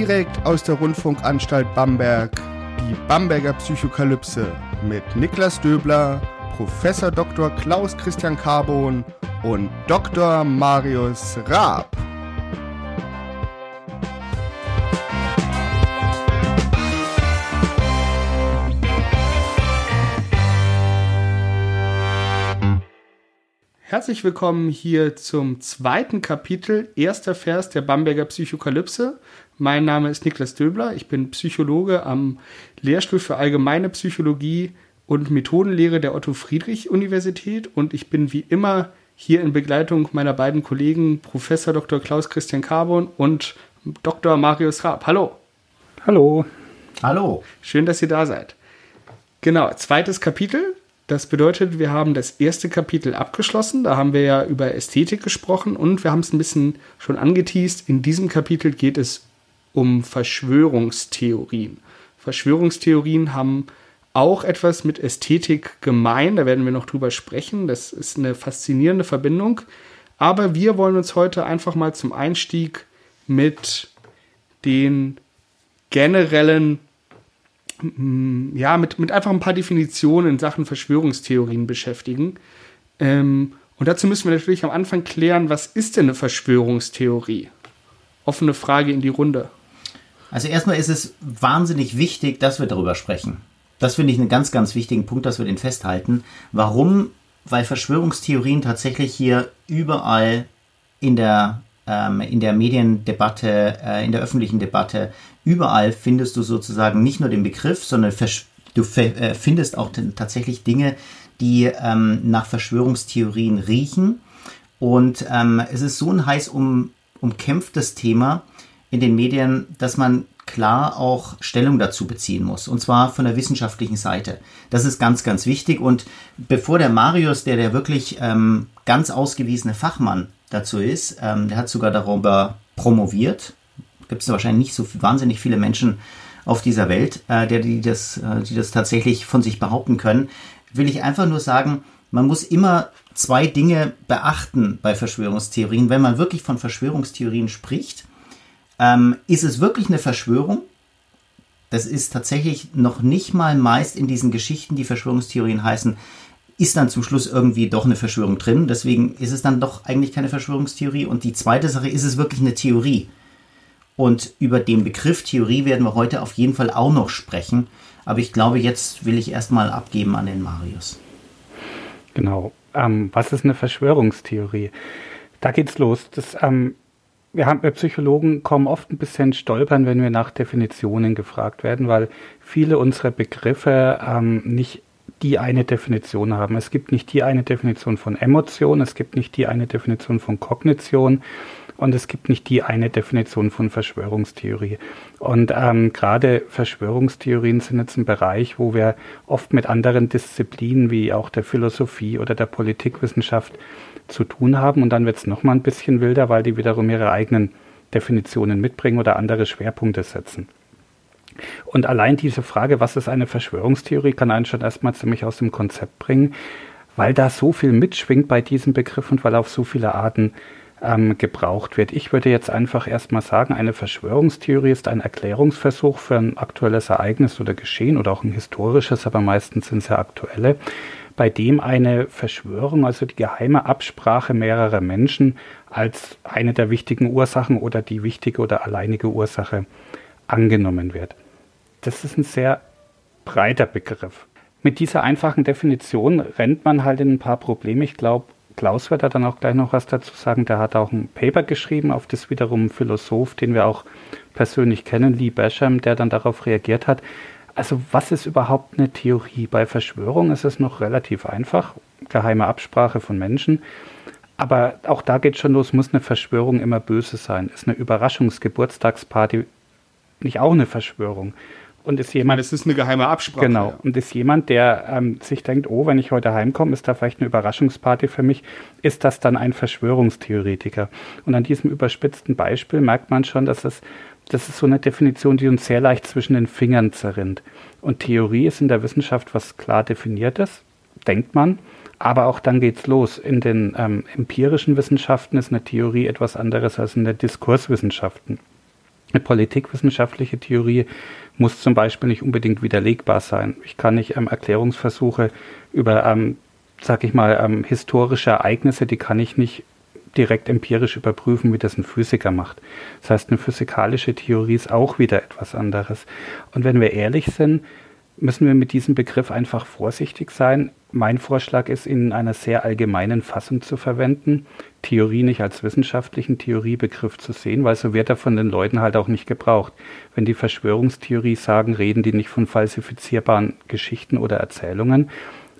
direkt aus der Rundfunkanstalt Bamberg die Bamberger Psychokalypse mit Niklas Döbler, Professor Dr. Klaus Christian Carbon und Dr. Marius Raab. Herzlich willkommen hier zum zweiten Kapitel, erster Vers der Bamberger Psychokalypse. Mein Name ist Niklas Döbler, ich bin Psychologe am Lehrstuhl für allgemeine Psychologie und Methodenlehre der Otto Friedrich Universität und ich bin wie immer hier in Begleitung meiner beiden Kollegen Professor Dr. Klaus Christian Carbon und Dr. Marius Raab. Hallo. Hallo. Hallo. Schön, dass ihr da seid. Genau, zweites Kapitel. Das bedeutet, wir haben das erste Kapitel abgeschlossen. Da haben wir ja über Ästhetik gesprochen und wir haben es ein bisschen schon angeteased. In diesem Kapitel geht es um Verschwörungstheorien. Verschwörungstheorien haben auch etwas mit Ästhetik gemein. Da werden wir noch drüber sprechen. Das ist eine faszinierende Verbindung. Aber wir wollen uns heute einfach mal zum Einstieg mit den generellen ja, mit, mit einfach ein paar Definitionen in Sachen Verschwörungstheorien beschäftigen. Ähm, und dazu müssen wir natürlich am Anfang klären, was ist denn eine Verschwörungstheorie? Offene Frage in die Runde. Also erstmal ist es wahnsinnig wichtig, dass wir darüber sprechen. Das finde ich einen ganz, ganz wichtigen Punkt, dass wir den festhalten. Warum? Weil Verschwörungstheorien tatsächlich hier überall in der, ähm, in der Mediendebatte, äh, in der öffentlichen Debatte überall findest du sozusagen nicht nur den Begriff, sondern du äh, findest auch tatsächlich Dinge, die ähm, nach Verschwörungstheorien riechen. Und ähm, es ist so ein heiß um, umkämpftes Thema in den Medien, dass man klar auch Stellung dazu beziehen muss. Und zwar von der wissenschaftlichen Seite. Das ist ganz, ganz wichtig. Und bevor der Marius, der der wirklich ähm, ganz ausgewiesene Fachmann dazu ist, ähm, der hat sogar darüber promoviert, gibt es wahrscheinlich nicht so wahnsinnig viele Menschen auf dieser Welt, äh, der, die, das, äh, die das tatsächlich von sich behaupten können, will ich einfach nur sagen, man muss immer zwei Dinge beachten bei Verschwörungstheorien. Wenn man wirklich von Verschwörungstheorien spricht, ähm, ist es wirklich eine Verschwörung? Das ist tatsächlich noch nicht mal meist in diesen Geschichten, die Verschwörungstheorien heißen, ist dann zum Schluss irgendwie doch eine Verschwörung drin. Deswegen ist es dann doch eigentlich keine Verschwörungstheorie. Und die zweite Sache, ist es wirklich eine Theorie? Und über den Begriff Theorie werden wir heute auf jeden Fall auch noch sprechen. Aber ich glaube, jetzt will ich erstmal abgeben an den Marius. Genau. Ähm, was ist eine Verschwörungstheorie? Da geht's los. Das, ähm, wir, haben, wir Psychologen kommen oft ein bisschen stolpern, wenn wir nach Definitionen gefragt werden, weil viele unserer Begriffe ähm, nicht die eine Definition haben. Es gibt nicht die eine Definition von Emotion, es gibt nicht die eine Definition von Kognition und es gibt nicht die eine Definition von Verschwörungstheorie. Und ähm, gerade Verschwörungstheorien sind jetzt ein Bereich, wo wir oft mit anderen Disziplinen wie auch der Philosophie oder der Politikwissenschaft zu tun haben. Und dann wird es nochmal ein bisschen wilder, weil die wiederum ihre eigenen Definitionen mitbringen oder andere Schwerpunkte setzen. Und allein diese Frage, was ist eine Verschwörungstheorie, kann einen schon erstmal ziemlich aus dem Konzept bringen, weil da so viel mitschwingt bei diesem Begriff und weil auf so viele Arten ähm, gebraucht wird. Ich würde jetzt einfach erstmal sagen, eine Verschwörungstheorie ist ein Erklärungsversuch für ein aktuelles Ereignis oder Geschehen oder auch ein historisches, aber meistens sind es ja aktuelle, bei dem eine Verschwörung, also die geheime Absprache mehrerer Menschen, als eine der wichtigen Ursachen oder die wichtige oder alleinige Ursache angenommen wird. Das ist ein sehr breiter Begriff. Mit dieser einfachen Definition rennt man halt in ein paar Probleme. Ich glaube, Klaus wird da dann auch gleich noch was dazu sagen. Der hat auch ein Paper geschrieben, auf das wiederum ein Philosoph, den wir auch persönlich kennen, Lee Basham, der dann darauf reagiert hat. Also was ist überhaupt eine Theorie? Bei Verschwörung ist es noch relativ einfach, geheime Absprache von Menschen. Aber auch da geht schon los, muss eine Verschwörung immer böse sein? Ist eine Überraschungsgeburtstagsparty nicht auch eine Verschwörung? Und ist jemand. Es ist eine geheime Absprache. Genau. Ja. Und ist jemand, der ähm, sich denkt, oh, wenn ich heute heimkomme, ist da vielleicht eine Überraschungsparty für mich, ist das dann ein Verschwörungstheoretiker? Und an diesem überspitzten Beispiel merkt man schon, dass es, das ist so eine Definition, die uns sehr leicht zwischen den Fingern zerrinnt. Und Theorie ist in der Wissenschaft was klar definiertes, denkt man. Aber auch dann geht's los. In den ähm, empirischen Wissenschaften ist eine Theorie etwas anderes als in den Diskurswissenschaften. Eine politikwissenschaftliche Theorie muss zum Beispiel nicht unbedingt widerlegbar sein. Ich kann nicht ähm, Erklärungsversuche über, ähm, sag ich mal, ähm, historische Ereignisse, die kann ich nicht direkt empirisch überprüfen, wie das ein Physiker macht. Das heißt, eine physikalische Theorie ist auch wieder etwas anderes. Und wenn wir ehrlich sind, müssen wir mit diesem Begriff einfach vorsichtig sein. Mein Vorschlag ist, ihn in einer sehr allgemeinen Fassung zu verwenden, Theorie nicht als wissenschaftlichen Theoriebegriff zu sehen, weil so wird er von den Leuten halt auch nicht gebraucht. Wenn die Verschwörungstheorie sagen, reden die nicht von falsifizierbaren Geschichten oder Erzählungen.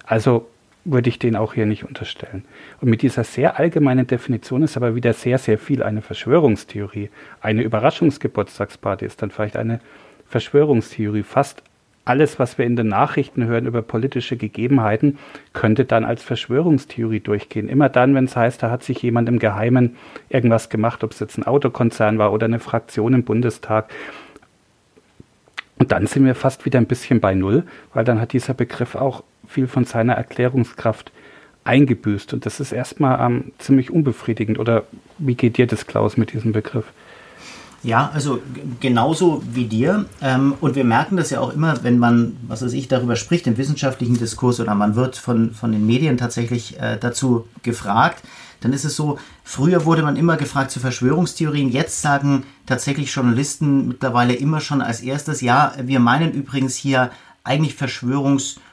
Also würde ich den auch hier nicht unterstellen. Und mit dieser sehr allgemeinen Definition ist aber wieder sehr, sehr viel eine Verschwörungstheorie. Eine Überraschungsgeburtstagsparty ist dann vielleicht eine Verschwörungstheorie. Fast alles, was wir in den Nachrichten hören über politische Gegebenheiten, könnte dann als Verschwörungstheorie durchgehen. Immer dann, wenn es heißt, da hat sich jemand im Geheimen irgendwas gemacht, ob es jetzt ein Autokonzern war oder eine Fraktion im Bundestag. Und dann sind wir fast wieder ein bisschen bei Null, weil dann hat dieser Begriff auch viel von seiner Erklärungskraft eingebüßt. Und das ist erstmal ähm, ziemlich unbefriedigend. Oder wie geht dir das, Klaus, mit diesem Begriff? Ja, also genauso wie dir. Ähm, und wir merken das ja auch immer, wenn man, was weiß ich, darüber spricht im wissenschaftlichen Diskurs oder man wird von, von den Medien tatsächlich äh, dazu gefragt, dann ist es so, früher wurde man immer gefragt zu Verschwörungstheorien, jetzt sagen tatsächlich Journalisten mittlerweile immer schon als erstes, ja, wir meinen übrigens hier eigentlich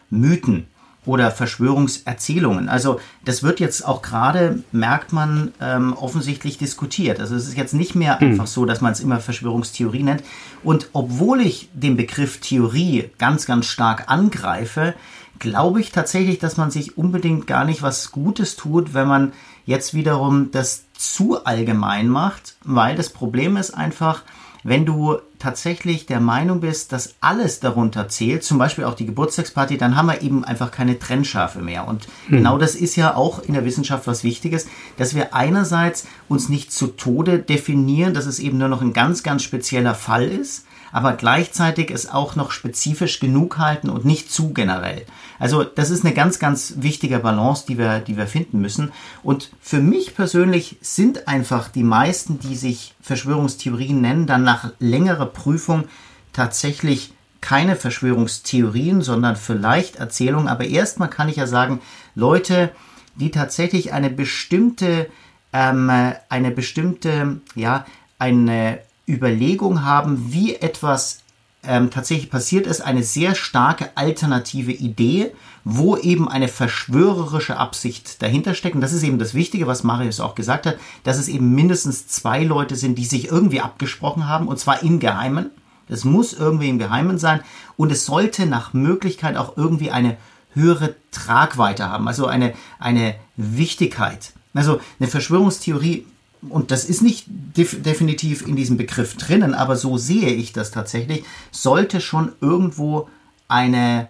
Verschwörungsmythen oder Verschwörungserzählungen. Also das wird jetzt auch gerade, merkt man, ähm, offensichtlich diskutiert. Also es ist jetzt nicht mehr hm. einfach so, dass man es immer Verschwörungstheorie nennt. Und obwohl ich den Begriff Theorie ganz, ganz stark angreife, glaube ich tatsächlich, dass man sich unbedingt gar nicht was Gutes tut, wenn man jetzt wiederum das zu allgemein macht, weil das Problem ist einfach, wenn du tatsächlich der Meinung bist, dass alles darunter zählt, zum Beispiel auch die Geburtstagsparty, dann haben wir eben einfach keine Trennschärfe mehr. Und mhm. genau das ist ja auch in der Wissenschaft was Wichtiges, dass wir einerseits uns nicht zu Tode definieren, dass es eben nur noch ein ganz, ganz spezieller Fall ist, aber gleichzeitig es auch noch spezifisch genug halten und nicht zu generell. Also das ist eine ganz, ganz wichtige Balance, die wir, die wir finden müssen. Und für mich persönlich sind einfach die meisten, die sich Verschwörungstheorien nennen, dann nach längerer Prüfung tatsächlich keine Verschwörungstheorien, sondern vielleicht Erzählungen. Aber erstmal kann ich ja sagen, Leute, die tatsächlich eine bestimmte, ähm, eine bestimmte, ja, eine Überlegung haben, wie etwas ähm, tatsächlich passiert ist, eine sehr starke alternative Idee, wo eben eine verschwörerische Absicht dahinter steckt. Und das ist eben das Wichtige, was Marius auch gesagt hat, dass es eben mindestens zwei Leute sind, die sich irgendwie abgesprochen haben, und zwar im Geheimen. Das muss irgendwie im Geheimen sein. Und es sollte nach Möglichkeit auch irgendwie eine höhere Tragweite haben, also eine, eine Wichtigkeit. Also eine Verschwörungstheorie und das ist nicht def definitiv in diesem Begriff drinnen, aber so sehe ich das tatsächlich, sollte schon irgendwo eine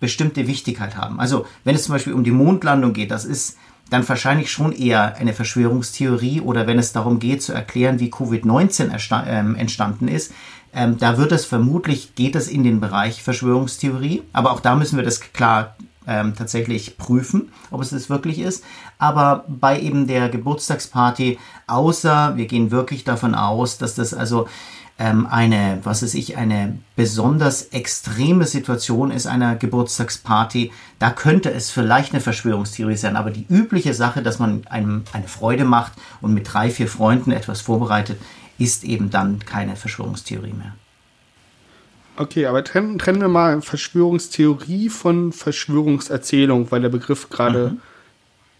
bestimmte Wichtigkeit haben. Also wenn es zum Beispiel um die Mondlandung geht, das ist dann wahrscheinlich schon eher eine Verschwörungstheorie oder wenn es darum geht zu erklären, wie Covid-19 ähm, entstanden ist, ähm, da wird es vermutlich, geht es in den Bereich Verschwörungstheorie, aber auch da müssen wir das klar ähm, tatsächlich prüfen, ob es das wirklich ist. Aber bei eben der Geburtstagsparty, außer wir gehen wirklich davon aus, dass das also ähm, eine, was weiß ich, eine besonders extreme Situation ist einer Geburtstagsparty, da könnte es vielleicht eine Verschwörungstheorie sein. Aber die übliche Sache, dass man einem eine Freude macht und mit drei, vier Freunden etwas vorbereitet, ist eben dann keine Verschwörungstheorie mehr. Okay, aber trennen, trennen wir mal Verschwörungstheorie von Verschwörungserzählung, weil der Begriff gerade mhm.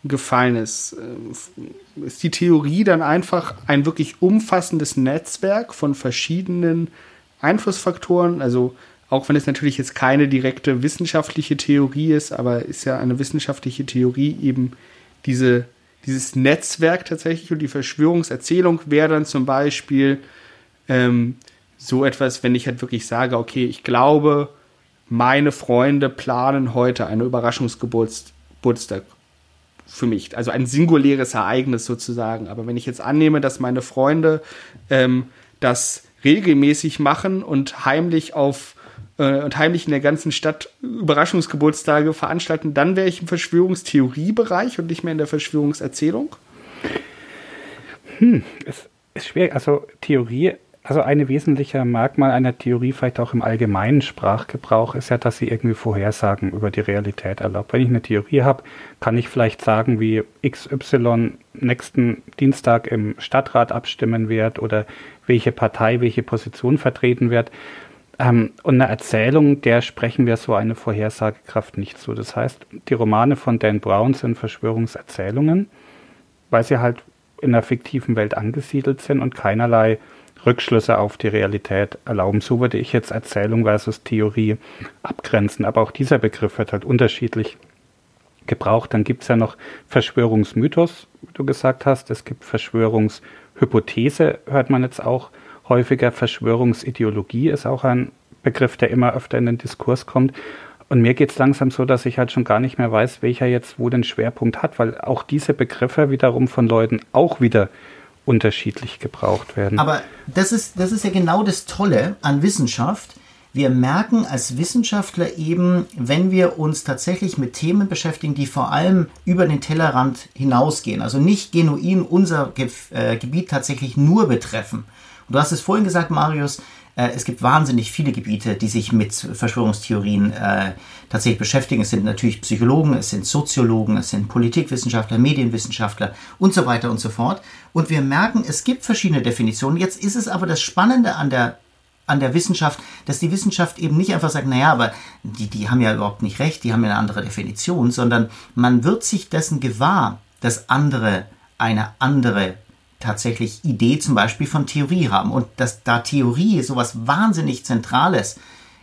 Gefallen ist. Äh, ist die Theorie dann einfach ein wirklich umfassendes Netzwerk von verschiedenen Einflussfaktoren? Also auch wenn es natürlich jetzt keine direkte wissenschaftliche Theorie ist, aber ist ja eine wissenschaftliche Theorie eben diese, dieses Netzwerk tatsächlich und die Verschwörungserzählung wäre dann zum Beispiel ähm, so etwas, wenn ich halt wirklich sage, okay, ich glaube, meine Freunde planen heute einen Überraschungsgeburtstag für mich. Also ein singuläres Ereignis sozusagen. Aber wenn ich jetzt annehme, dass meine Freunde ähm, das regelmäßig machen und heimlich auf äh, und heimlich in der ganzen Stadt Überraschungsgeburtstage veranstalten, dann wäre ich im Verschwörungstheoriebereich und nicht mehr in der Verschwörungserzählung. Hm, es ist schwer. Also Theorie Also ein wesentlicher Merkmal einer Theorie, vielleicht auch im allgemeinen Sprachgebrauch, ist ja, dass sie irgendwie Vorhersagen über die Realität erlaubt. Wenn ich eine Theorie habe, kann ich vielleicht sagen, wie XY nächsten Dienstag im Stadtrat abstimmen wird oder welche Partei welche Position vertreten wird. Ähm, und eine Erzählung, der sprechen wir so eine Vorhersagekraft nicht zu. Das heißt, die Romane von Dan Brown sind Verschwörungserzählungen, weil sie halt in einer fiktiven Welt angesiedelt sind und keinerlei Rückschlüsse auf die Realität erlauben. So würde ich jetzt Erzählung versus Theorie abgrenzen. Aber auch dieser Begriff wird halt unterschiedlich gebraucht. Dann gibt es ja noch Verschwörungsmythos, wie du gesagt hast. Es gibt Verschwörungshypothese, hört man jetzt auch häufiger. Verschwörungsideologie ist auch ein Begriff, der immer öfter in den Diskurs kommt. Und mir geht es langsam so, dass ich halt schon gar nicht mehr weiß, welcher jetzt wo den Schwerpunkt hat, weil auch diese Begriffe wiederum von Leuten auch wieder unterschiedlich gebraucht werden. Aber das ist, das ist ja genau das Tolle an Wissenschaft. Wir merken als Wissenschaftler eben, wenn wir uns tatsächlich mit Themen beschäftigen, die vor allem über den Tellerrand hinausgehen, also nicht genuin unser Ge äh, Gebiet tatsächlich nur betreffen. Und du hast es vorhin gesagt, Marius, es gibt wahnsinnig viele Gebiete, die sich mit Verschwörungstheorien äh, tatsächlich beschäftigen. Es sind natürlich Psychologen, es sind Soziologen, es sind Politikwissenschaftler, Medienwissenschaftler und so weiter und so fort. Und wir merken, es gibt verschiedene Definitionen. Jetzt ist es aber das Spannende an der an der Wissenschaft, dass die Wissenschaft eben nicht einfach sagt, naja, aber die, die haben ja überhaupt nicht recht, die haben ja eine andere Definition, sondern man wird sich dessen gewahr, dass andere eine andere tatsächlich Idee zum Beispiel von Theorie haben. Und dass da Theorie sowas wahnsinnig Zentrales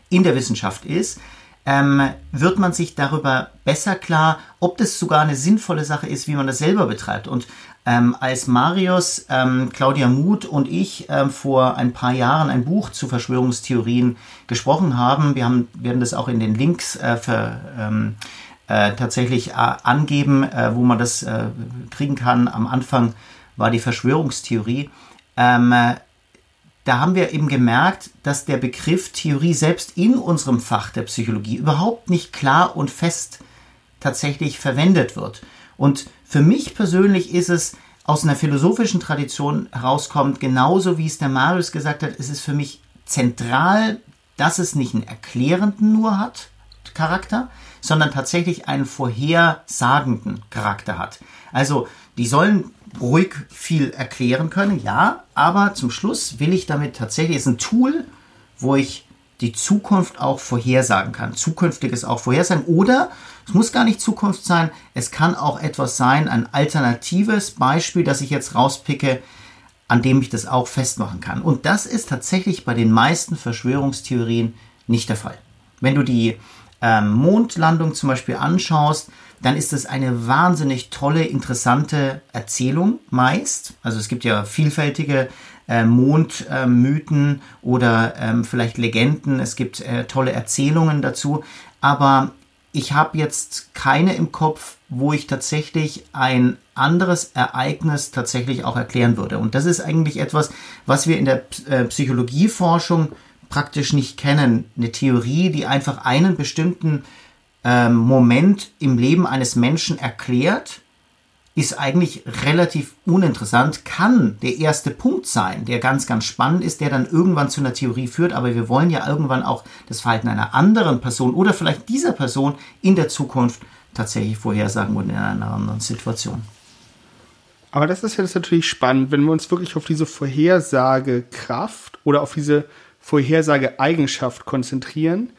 in der Wissenschaft ist, ähm, wird man sich darüber besser klar, ob das sogar eine sinnvolle Sache ist, wie man das selber betreibt. Und ähm, als Marius, ähm, Claudia Muth und ich ähm, vor ein paar Jahren ein Buch zu Verschwörungstheorien gesprochen haben, wir haben, werden das auch in den Links äh, für, ähm, äh, tatsächlich äh, angeben, äh, wo man das äh, kriegen kann. Am Anfang war die Verschwörungstheorie. Ähm, da haben wir eben gemerkt, dass der Begriff Theorie selbst in unserem Fach der Psychologie überhaupt nicht klar und fest tatsächlich verwendet wird. Und für mich persönlich ist es aus einer philosophischen Tradition herauskommt, genauso wie es der Marius gesagt hat, ist es für mich zentral, dass es nicht einen erklärenden nur hat, Charakter, sondern tatsächlich einen vorhersagenden Charakter hat. Also, die sollen ruhig viel erklären können, ja, aber zum Schluss will ich damit tatsächlich, ist ein Tool, wo ich die Zukunft auch vorhersagen kann, zukünftiges auch vorhersagen oder es muss gar nicht Zukunft sein, es kann auch etwas sein, ein alternatives Beispiel, das ich jetzt rauspicke, an dem ich das auch festmachen kann. Und das ist tatsächlich bei den meisten Verschwörungstheorien nicht der Fall. Wenn du die ähm, Mondlandung zum Beispiel anschaust, dann ist es eine wahnsinnig tolle, interessante Erzählung meist. Also es gibt ja vielfältige äh, Mondmythen äh, oder ähm, vielleicht Legenden. Es gibt äh, tolle Erzählungen dazu. Aber ich habe jetzt keine im Kopf, wo ich tatsächlich ein anderes Ereignis tatsächlich auch erklären würde. Und das ist eigentlich etwas, was wir in der äh, Psychologieforschung praktisch nicht kennen. Eine Theorie, die einfach einen bestimmten ähm, Moment im Leben eines Menschen erklärt, ist eigentlich relativ uninteressant, kann der erste Punkt sein, der ganz, ganz spannend ist, der dann irgendwann zu einer Theorie führt, aber wir wollen ja irgendwann auch das Verhalten einer anderen Person oder vielleicht dieser Person in der Zukunft tatsächlich vorhersagen und in einer anderen Situation. Aber das ist das natürlich spannend, wenn wir uns wirklich auf diese Vorhersagekraft oder auf diese Vorhersageeigenschaft konzentrieren,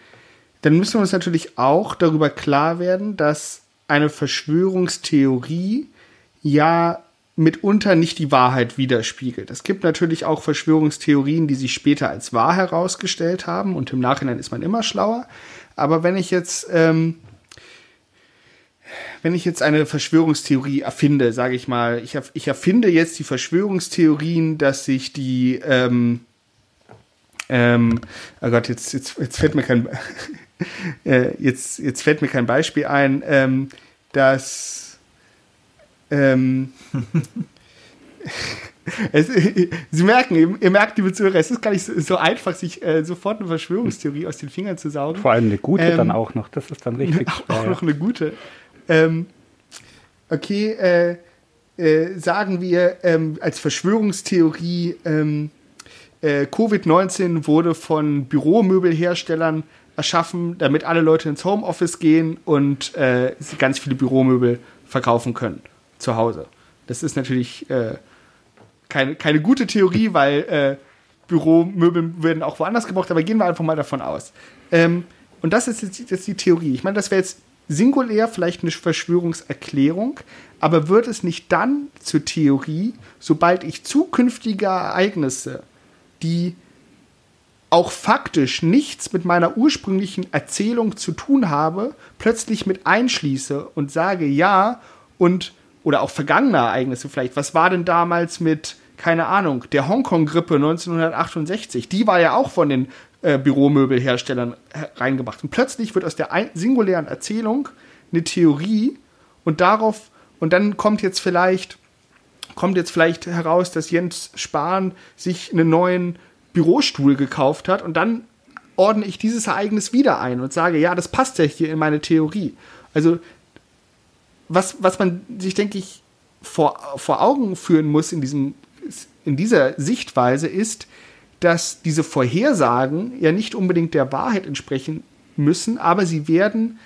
dann müssen wir uns natürlich auch darüber klar werden, dass eine Verschwörungstheorie ja mitunter nicht die Wahrheit widerspiegelt. Es gibt natürlich auch Verschwörungstheorien, die sich später als wahr herausgestellt haben und im Nachhinein ist man immer schlauer. Aber wenn ich jetzt, ähm, wenn ich jetzt eine Verschwörungstheorie erfinde, sage ich mal, ich, ich, erfinde jetzt die Verschwörungstheorien, dass sich die, ähm, ähm, oh Gott, jetzt, jetzt, jetzt fällt mir kein, äh, jetzt, jetzt fällt mir kein Beispiel ein, ähm, dass ähm, es, Sie merken, ihr, ihr, merkt, liebe Zuhörer, es ist gar nicht so, so einfach, sich äh, sofort eine Verschwörungstheorie aus den Fingern zu saugen. Vor allem eine gute ähm, dann auch noch, das ist dann richtig schwer. Auch noch eine gute. Ähm, okay, äh, äh, sagen wir ähm, als Verschwörungstheorie, ähm, äh, Covid-19 wurde von Büromöbelherstellern erschaffen, damit alle Leute ins Homeoffice gehen und äh, ganz viele Büromöbel verkaufen können zu Hause. Das ist natürlich äh, keine, keine gute Theorie, weil äh, Büromöbel werden auch woanders gebraucht, aber gehen wir einfach mal davon aus. Ähm, und das ist jetzt, jetzt die Theorie. Ich meine, das wäre jetzt singulär vielleicht eine Verschwörungserklärung, aber wird es nicht dann zur Theorie, sobald ich zukünftige Ereignisse, die auch faktisch nichts mit meiner ursprünglichen Erzählung zu tun habe, plötzlich mit einschließe und sage ja und oder auch vergangene Ereignisse vielleicht. Was war denn damals mit, keine Ahnung, der Hongkong-Grippe 1968? Die war ja auch von den äh, Büromöbelherstellern reingebracht. Und plötzlich wird aus der singulären Erzählung eine Theorie und darauf, und dann kommt jetzt vielleicht, kommt jetzt vielleicht heraus, dass Jens Spahn sich einen neuen Bürostuhl gekauft hat und dann ordne ich dieses Ereignis wieder ein und sage, ja, das passt ja hier in meine Theorie. Also, was, was man sich, denke ich, vor, vor Augen führen muss in, diesem, in dieser Sichtweise ist, dass diese Vorhersagen ja nicht unbedingt der Wahrheit entsprechen müssen, aber sie werden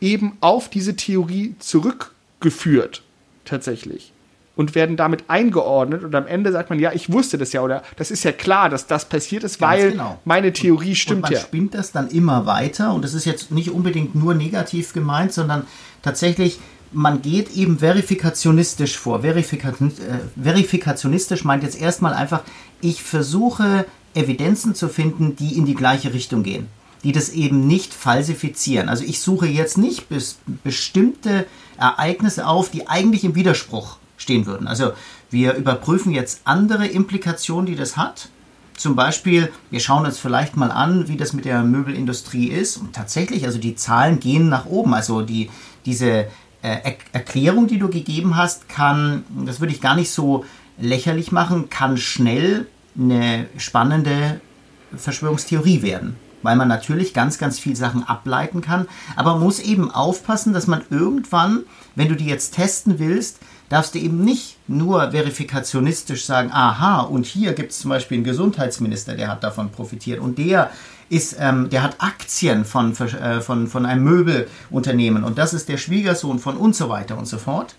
eben auf diese Theorie zurückgeführt, tatsächlich und werden damit eingeordnet und am Ende sagt man, ja, ich wusste das ja oder das ist ja klar, dass das passiert ist, Ganz weil genau. meine Theorie und, stimmt und man ja. spinnt das dann immer weiter und das ist jetzt nicht unbedingt nur negativ gemeint, sondern tatsächlich man geht eben verifikationistisch vor. Verifika äh, verifikationistisch meint jetzt erstmal einfach, ich versuche Evidenzen zu finden, die in die gleiche Richtung gehen, die das eben nicht falsifizieren. Also ich suche jetzt nicht bis bestimmte Ereignisse auf, die eigentlich im Widerspruch stehen würden. Also wir überprüfen jetzt andere Implikationen, die das hat. Zum Beispiel, wir schauen uns vielleicht mal an, wie das mit der Möbelindustrie ist. Und tatsächlich, also die Zahlen gehen nach oben. Also die, diese äh, Erklärung, die du gegeben hast, kann, das würde ich gar nicht so lächerlich machen, kann schnell eine spannende Verschwörungstheorie werden. Weil man natürlich ganz, ganz viele Sachen ableiten kann. Aber man muss eben aufpassen, dass man irgendwann, wenn du die jetzt testen willst, darfst du eben nicht nur verifikationistisch sagen, aha, und hier gibt es zum Beispiel einen Gesundheitsminister, der hat davon profitiert und der ist, ähm, der hat Aktien von, äh, von, von einem Möbelunternehmen und das ist der Schwiegersohn von und so weiter und so fort.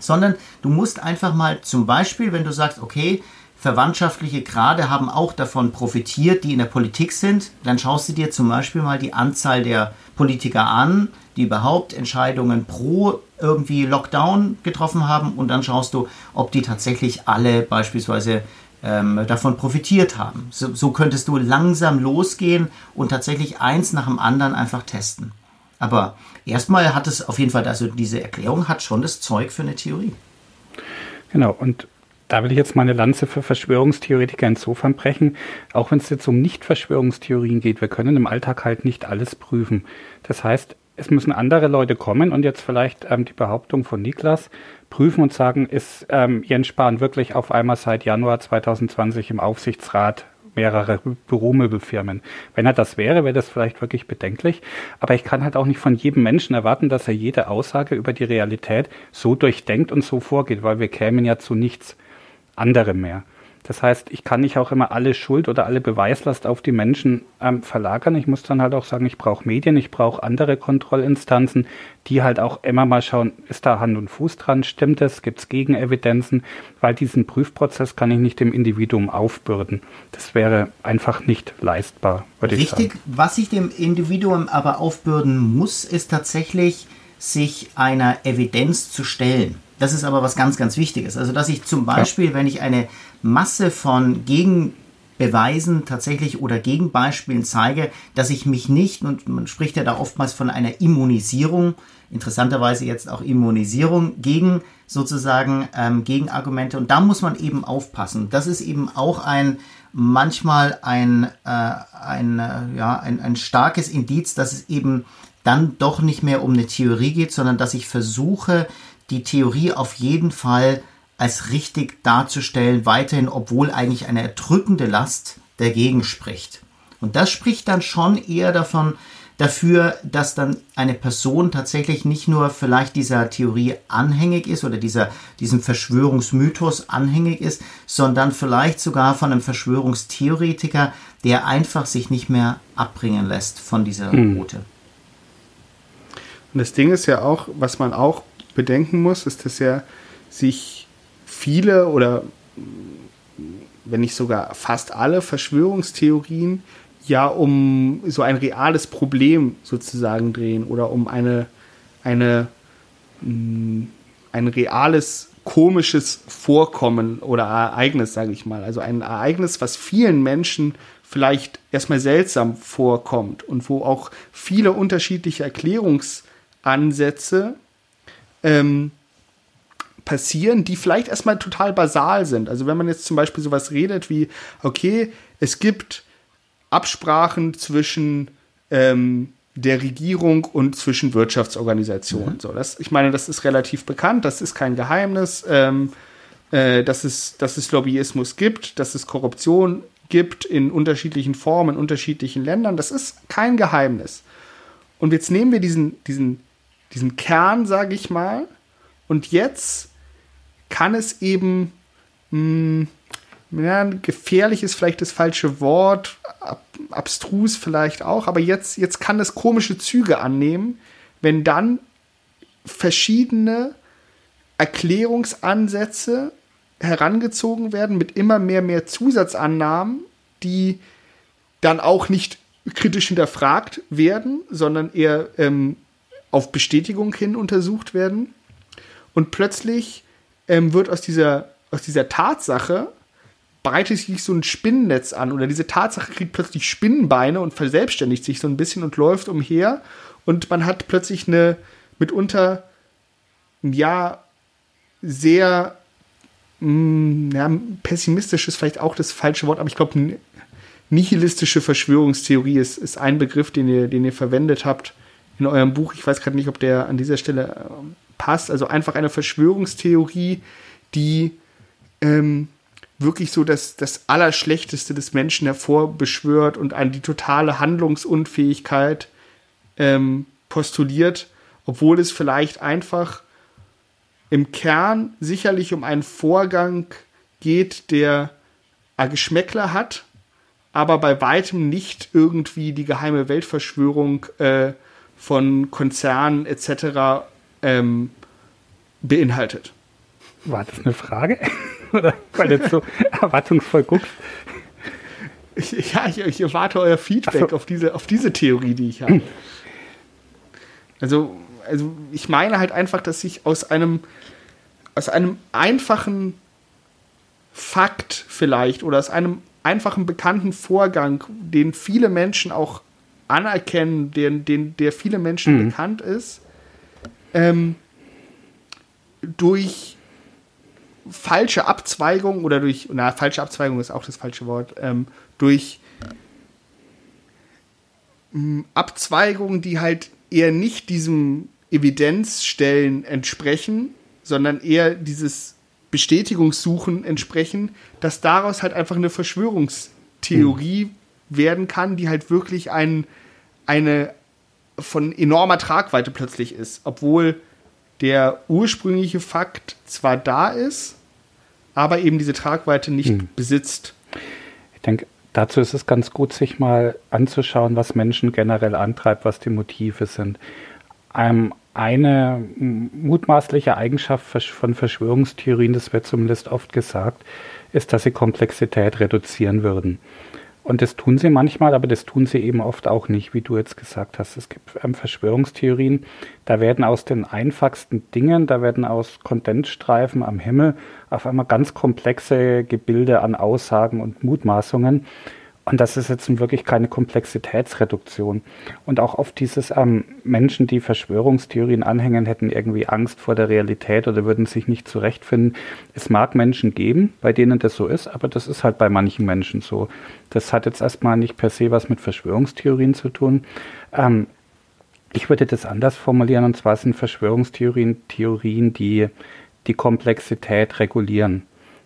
Sondern du musst einfach mal zum Beispiel, wenn du sagst, okay, verwandtschaftliche Grade haben auch davon profitiert, die in der Politik sind, dann schaust du dir zum Beispiel mal die Anzahl der Politiker an, die überhaupt Entscheidungen pro irgendwie Lockdown getroffen haben und dann schaust du, ob die tatsächlich alle beispielsweise ähm, davon profitiert haben. So, so könntest du langsam losgehen und tatsächlich eins nach dem anderen einfach testen. Aber erstmal hat es auf jeden Fall, also diese Erklärung hat schon das Zeug für eine Theorie. Genau, und da will ich jetzt meine Lanze für Verschwörungstheoretiker insofern brechen, auch wenn es jetzt um Nicht-Verschwörungstheorien geht. Wir können im Alltag halt nicht alles prüfen. Das heißt, es müssen andere Leute kommen und jetzt vielleicht ähm, die Behauptung von Niklas prüfen und sagen, ist ähm, Jens Spahn wirklich auf einmal seit Januar 2020 im Aufsichtsrat mehrerer Büromöbelfirmen. Wenn er das wäre, wäre das vielleicht wirklich bedenklich. Aber ich kann halt auch nicht von jedem Menschen erwarten, dass er jede Aussage über die Realität so durchdenkt und so vorgeht, weil wir kämen ja zu nichts anderem mehr. Das heißt, ich kann nicht auch immer alle Schuld oder alle Beweislast auf die Menschen ähm, verlagern. Ich muss dann halt auch sagen, ich brauche Medien, ich brauche andere Kontrollinstanzen, die halt auch immer mal schauen, ist da Hand und Fuß dran, stimmt es, gibt es Gegenevidenzen, weil diesen Prüfprozess kann ich nicht dem Individuum aufbürden. Das wäre einfach nicht leistbar, würde ich sagen. Richtig, was ich dem Individuum aber aufbürden muss, ist tatsächlich, sich einer Evidenz zu stellen. Das ist aber was ganz, ganz Wichtiges. Also, dass ich zum Beispiel, ja. wenn ich eine Masse von Gegenbeweisen tatsächlich oder Gegenbeispielen zeige, dass ich mich nicht, und man spricht ja da oftmals von einer Immunisierung, interessanterweise jetzt auch Immunisierung gegen sozusagen ähm, Gegenargumente. Und da muss man eben aufpassen. Das ist eben auch ein manchmal ein, äh, ein, äh, ja, ein, ein starkes Indiz, dass es eben dann doch nicht mehr um eine Theorie geht, sondern dass ich versuche, die Theorie auf jeden Fall als richtig darzustellen, weiterhin, obwohl eigentlich eine erdrückende Last dagegen spricht. Und das spricht dann schon eher davon, dafür, dass dann eine Person tatsächlich nicht nur vielleicht dieser Theorie anhängig ist oder dieser, diesem Verschwörungsmythos anhängig ist, sondern vielleicht sogar von einem Verschwörungstheoretiker, der einfach sich nicht mehr abbringen lässt von dieser hm. Route. Und das Ding ist ja auch, was man auch bedenken muss, ist, dass ja sich viele oder wenn nicht sogar fast alle Verschwörungstheorien ja um so ein reales Problem sozusagen drehen oder um eine, eine, mm, ein reales komisches Vorkommen oder Ereignis, sage ich mal. Also ein Ereignis, was vielen Menschen vielleicht erstmal seltsam vorkommt und wo auch viele unterschiedliche Erklärungsansätze ähm, passieren, die vielleicht erstmal total basal sind. Also wenn man jetzt zum Beispiel sowas redet wie, okay, es gibt Absprachen zwischen ähm, der Regierung und zwischen Wirtschaftsorganisationen. Mhm. So, das, ich meine, das ist relativ bekannt, das ist kein Geheimnis, ähm, äh, dass, es, dass es Lobbyismus gibt, dass es Korruption gibt in unterschiedlichen Formen, in unterschiedlichen Ländern. Das ist kein Geheimnis. Und jetzt nehmen wir diesen, diesen, diesen Kern, sage ich mal, und jetzt kann es eben mh, hm, ja, gefährlich ist vielleicht das falsche Wort, ab, abstrus vielleicht auch, aber jetzt, jetzt kann es komische Züge annehmen, wenn dann verschiedene Erklärungsansätze herangezogen werden mit immer mehr, mehr Zusatzannahmen, die dann auch nicht kritisch hinterfragt werden, sondern eher ähm, auf Bestätigung hin untersucht werden. Und plötzlich ähm, wird aus dieser, aus dieser Tatsache breitet sich so ein Spinnennetz an. Oder diese Tatsache kriegt plötzlich Spinnenbeine und verselbstständigt sich so ein bisschen und läuft umher. Und man hat plötzlich eine mitunter ja sehr mh, ja, pessimistisch ist vielleicht auch das falsche Wort, aber ich glaube nihilistische Verschwörungstheorie ist, ist ein Begriff, den ihr, den ihr verwendet habt in eurem Buch. Ich weiß gerade nicht, ob der an dieser Stelle äh, passt. Also einfach eine Verschwörungstheorie, die ähm, wirklich so das, das Allerschlechteste des Menschen hervorbeschwört und an die totale Handlungsunfähigkeit ähm, postuliert, obwohl es vielleicht einfach im Kern sicherlich um einen Vorgang geht, der Geschmäckler hat, aber bei weitem nicht irgendwie die geheime Weltverschwörung äh, von Konzernen etc. Ähm, beinhaltet. War das eine Frage? Oder weil du jetzt so erwartungsvoll guckst? ja, ich, ich, erwarte euer Feedback so. auf, diese, auf diese Theorie, die ich habe. Also, also ich meine halt einfach, dass sich aus einem, aus einem einfachen Fakt vielleicht oder aus einem einfachen bekannten Vorgang, den viele Menschen auch anerkennen, den, den, der viele Menschen mhm. bekannt ist, ähm, durch falsche Abzweigung oder durch, na, falsche Abzweigung ist auch das falsche Wort, ähm, durch ähm, Abzweigungen, die halt eher nicht diesem Evidenzstellen entsprechen, sondern eher dieses Bestätigungssuchen entsprechen, dass daraus halt einfach eine Verschwörungstheorie mhm. Werden kann, die halt wirklich ein, eine von enormer Tragweite plötzlich ist, obwohl der ursprüngliche Fakt zwar da ist, aber eben diese Tragweite nicht hm. besitzt. Ich denke, dazu ist es ganz gut, sich mal anzuschauen, was Menschen generell antreibt, was die Motive sind. Ähm, eine mutmaßliche Eigenschaft von Verschwörungstheorien, das wird zumindest oft gesagt, ist, dass sie Komplexität reduzieren würden. Und das tun sie manchmal, aber das tun sie eben oft auch nicht, wie du jetzt gesagt hast. Es gibt ähm, Verschwörungstheorien, da werden aus den einfachsten Dingen, da werden aus Kondensstreifen am Himmel auf einmal ganz komplexe Gebilde an Aussagen und Mutmaßungen. Und das ist jetzt wirklich keine Komplexitätsreduktion. Und auch oft dieses ähm, Menschen, die Verschwörungstheorien anhängen, hätten irgendwie Angst vor der Realität oder würden sich nicht zurechtfinden. Es mag Menschen geben, bei denen das so ist, aber das ist halt bei manchen Menschen so. Das hat jetzt erstmal nicht per se was mit Verschwörungstheorien zu tun. Ähm, ich würde das anders formulieren, und zwar sind Verschwörungstheorien Theorien, die die Komplexität regulieren.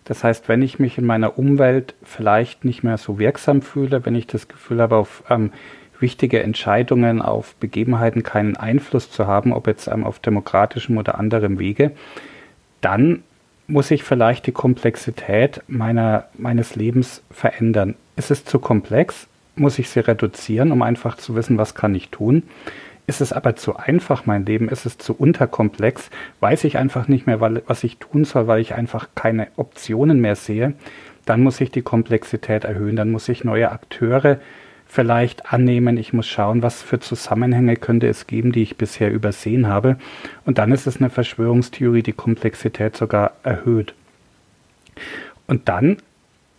Das heißt, wenn ich mich in meiner Umwelt vielleicht nicht mehr so wirksam fühle, wenn ich das Gefühl habe, auf ähm, wichtige Entscheidungen auf Begebenheiten keinen Einfluss zu haben, ob jetzt ähm, auf demokratischem oder anderem Wege, dann muss ich vielleicht die Komplexität meiner, meines Lebens verändern. Ist es zu komplex? Muss ich sie reduzieren, um einfach zu wissen, was kann ich tun? Ist es aber zu einfach, mein Leben? Ist es zu unterkomplex? Weiß ich einfach nicht mehr, was ich tun soll, weil ich einfach keine Optionen mehr sehe? Dann muss ich die Komplexität erhöhen. Dann muss ich neue Akteure vielleicht annehmen. Ich muss schauen, was für Zusammenhänge könnte es geben, die ich bisher übersehen habe. Und dann ist es eine Verschwörungstheorie, die Komplexität sogar erhöht. Und dann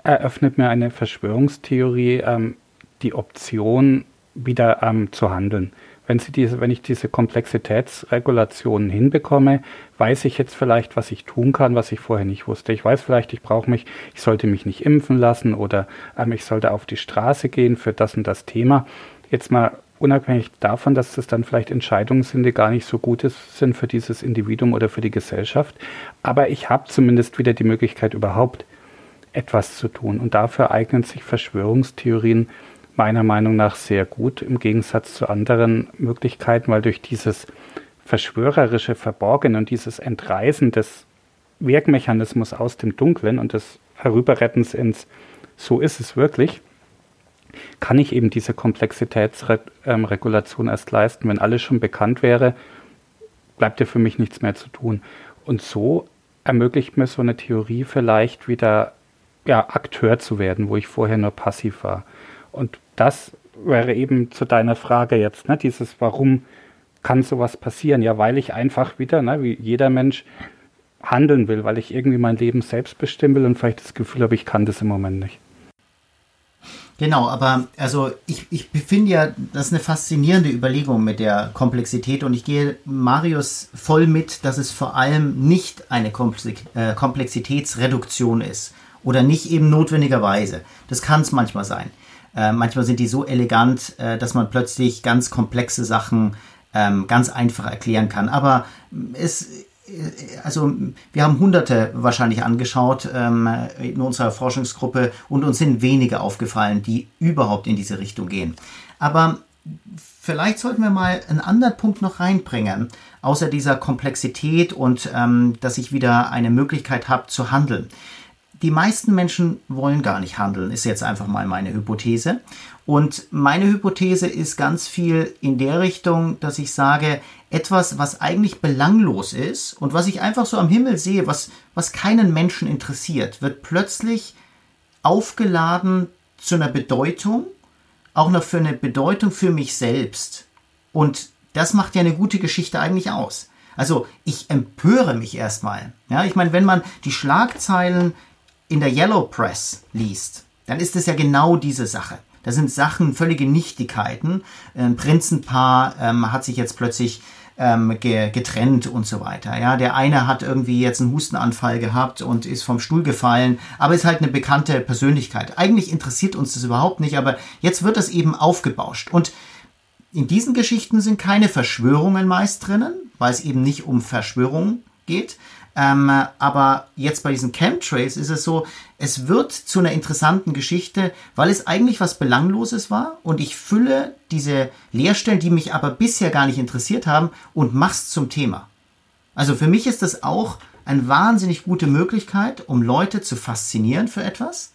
eröffnet mir eine Verschwörungstheorie ähm, die Option, wieder ähm, zu handeln. Wenn, sie diese, wenn ich diese Komplexitätsregulationen hinbekomme, weiß ich jetzt vielleicht, was ich tun kann, was ich vorher nicht wusste. Ich weiß vielleicht, ich brauche mich, ich sollte mich nicht impfen lassen oder ähm, ich sollte auf die Straße gehen für das und das Thema. Jetzt mal unabhängig davon, dass das dann vielleicht Entscheidungen sind, die gar nicht so gut sind für dieses Individuum oder für die Gesellschaft. Aber ich habe zumindest wieder die Möglichkeit, überhaupt etwas zu tun. Und dafür eignen sich Verschwörungstheorien meiner Meinung nach sehr gut im Gegensatz zu anderen Möglichkeiten, weil durch dieses verschwörerische Verborgen und dieses Entreißen des Wirkmechanismus aus dem Dunklen und des Herüberrettens ins So ist es wirklich, kann ich eben diese Komplexitätsregulation erst leisten. Wenn alles schon bekannt wäre, bleibt ja für mich nichts mehr zu tun. Und so ermöglicht mir so eine Theorie vielleicht wieder ja, Akteur zu werden, wo ich vorher nur passiv war. Und das wäre eben zu deiner Frage jetzt, ne, dieses Warum kann sowas passieren? Ja, weil ich einfach wieder, ne, wie jeder Mensch, handeln will, weil ich irgendwie mein Leben selbst bestimmen will und vielleicht das Gefühl habe, ich kann das im Moment nicht. Genau, aber also ich, ich finde ja, das ist eine faszinierende Überlegung mit der Komplexität und ich gehe Marius voll mit, dass es vor allem nicht eine äh, Komplexitätsreduktion ist oder nicht eben notwendigerweise. Das kann es manchmal sein. Äh, manchmal sind die so elegant, äh, dass man plötzlich ganz komplexe Sachen ähm, ganz einfach erklären kann. Aber es, äh, also wir haben Hunderte wahrscheinlich angeschaut ähm, in unserer Forschungsgruppe und uns sind wenige aufgefallen, die überhaupt in diese Richtung gehen. Aber vielleicht sollten wir mal einen anderen Punkt noch reinbringen, außer dieser Komplexität und ähm, dass ich wieder eine Möglichkeit habe zu handeln die meisten Menschen wollen gar nicht handeln, ist jetzt einfach mal meine Hypothese. Und meine Hypothese ist ganz viel in der Richtung, dass ich sage, etwas, was eigentlich belanglos ist und was ich einfach so am Himmel sehe, was, was keinen Menschen interessiert, wird plötzlich aufgeladen zu einer Bedeutung, auch noch für eine Bedeutung für mich selbst. Und das macht ja eine gute Geschichte eigentlich aus. Also ich empöre mich erstmal. Ja, ich meine, wenn man die Schlagzeilen in der Yellow Press liest, dann ist es ja genau diese Sache. Da sind Sachen, völlige Nichtigkeiten. Ein Prinzenpaar ähm, hat sich jetzt plötzlich ähm, ge getrennt und so weiter. Ja, der eine hat irgendwie jetzt einen Hustenanfall gehabt und ist vom Stuhl gefallen, aber ist halt eine bekannte Persönlichkeit. Eigentlich interessiert uns das überhaupt nicht, aber jetzt wird das eben aufgebauscht. Und in diesen Geschichten sind keine Verschwörungen meist drinnen, weil es eben nicht um Verschwörungen geht, ähm, aber jetzt bei diesen Chemtrails ist es so, es wird zu einer interessanten Geschichte, weil es eigentlich was Belangloses war und ich fülle diese Leerstellen, die mich aber bisher gar nicht interessiert haben, und mach's zum Thema. Also für mich ist das auch eine wahnsinnig gute Möglichkeit, um Leute zu faszinieren für etwas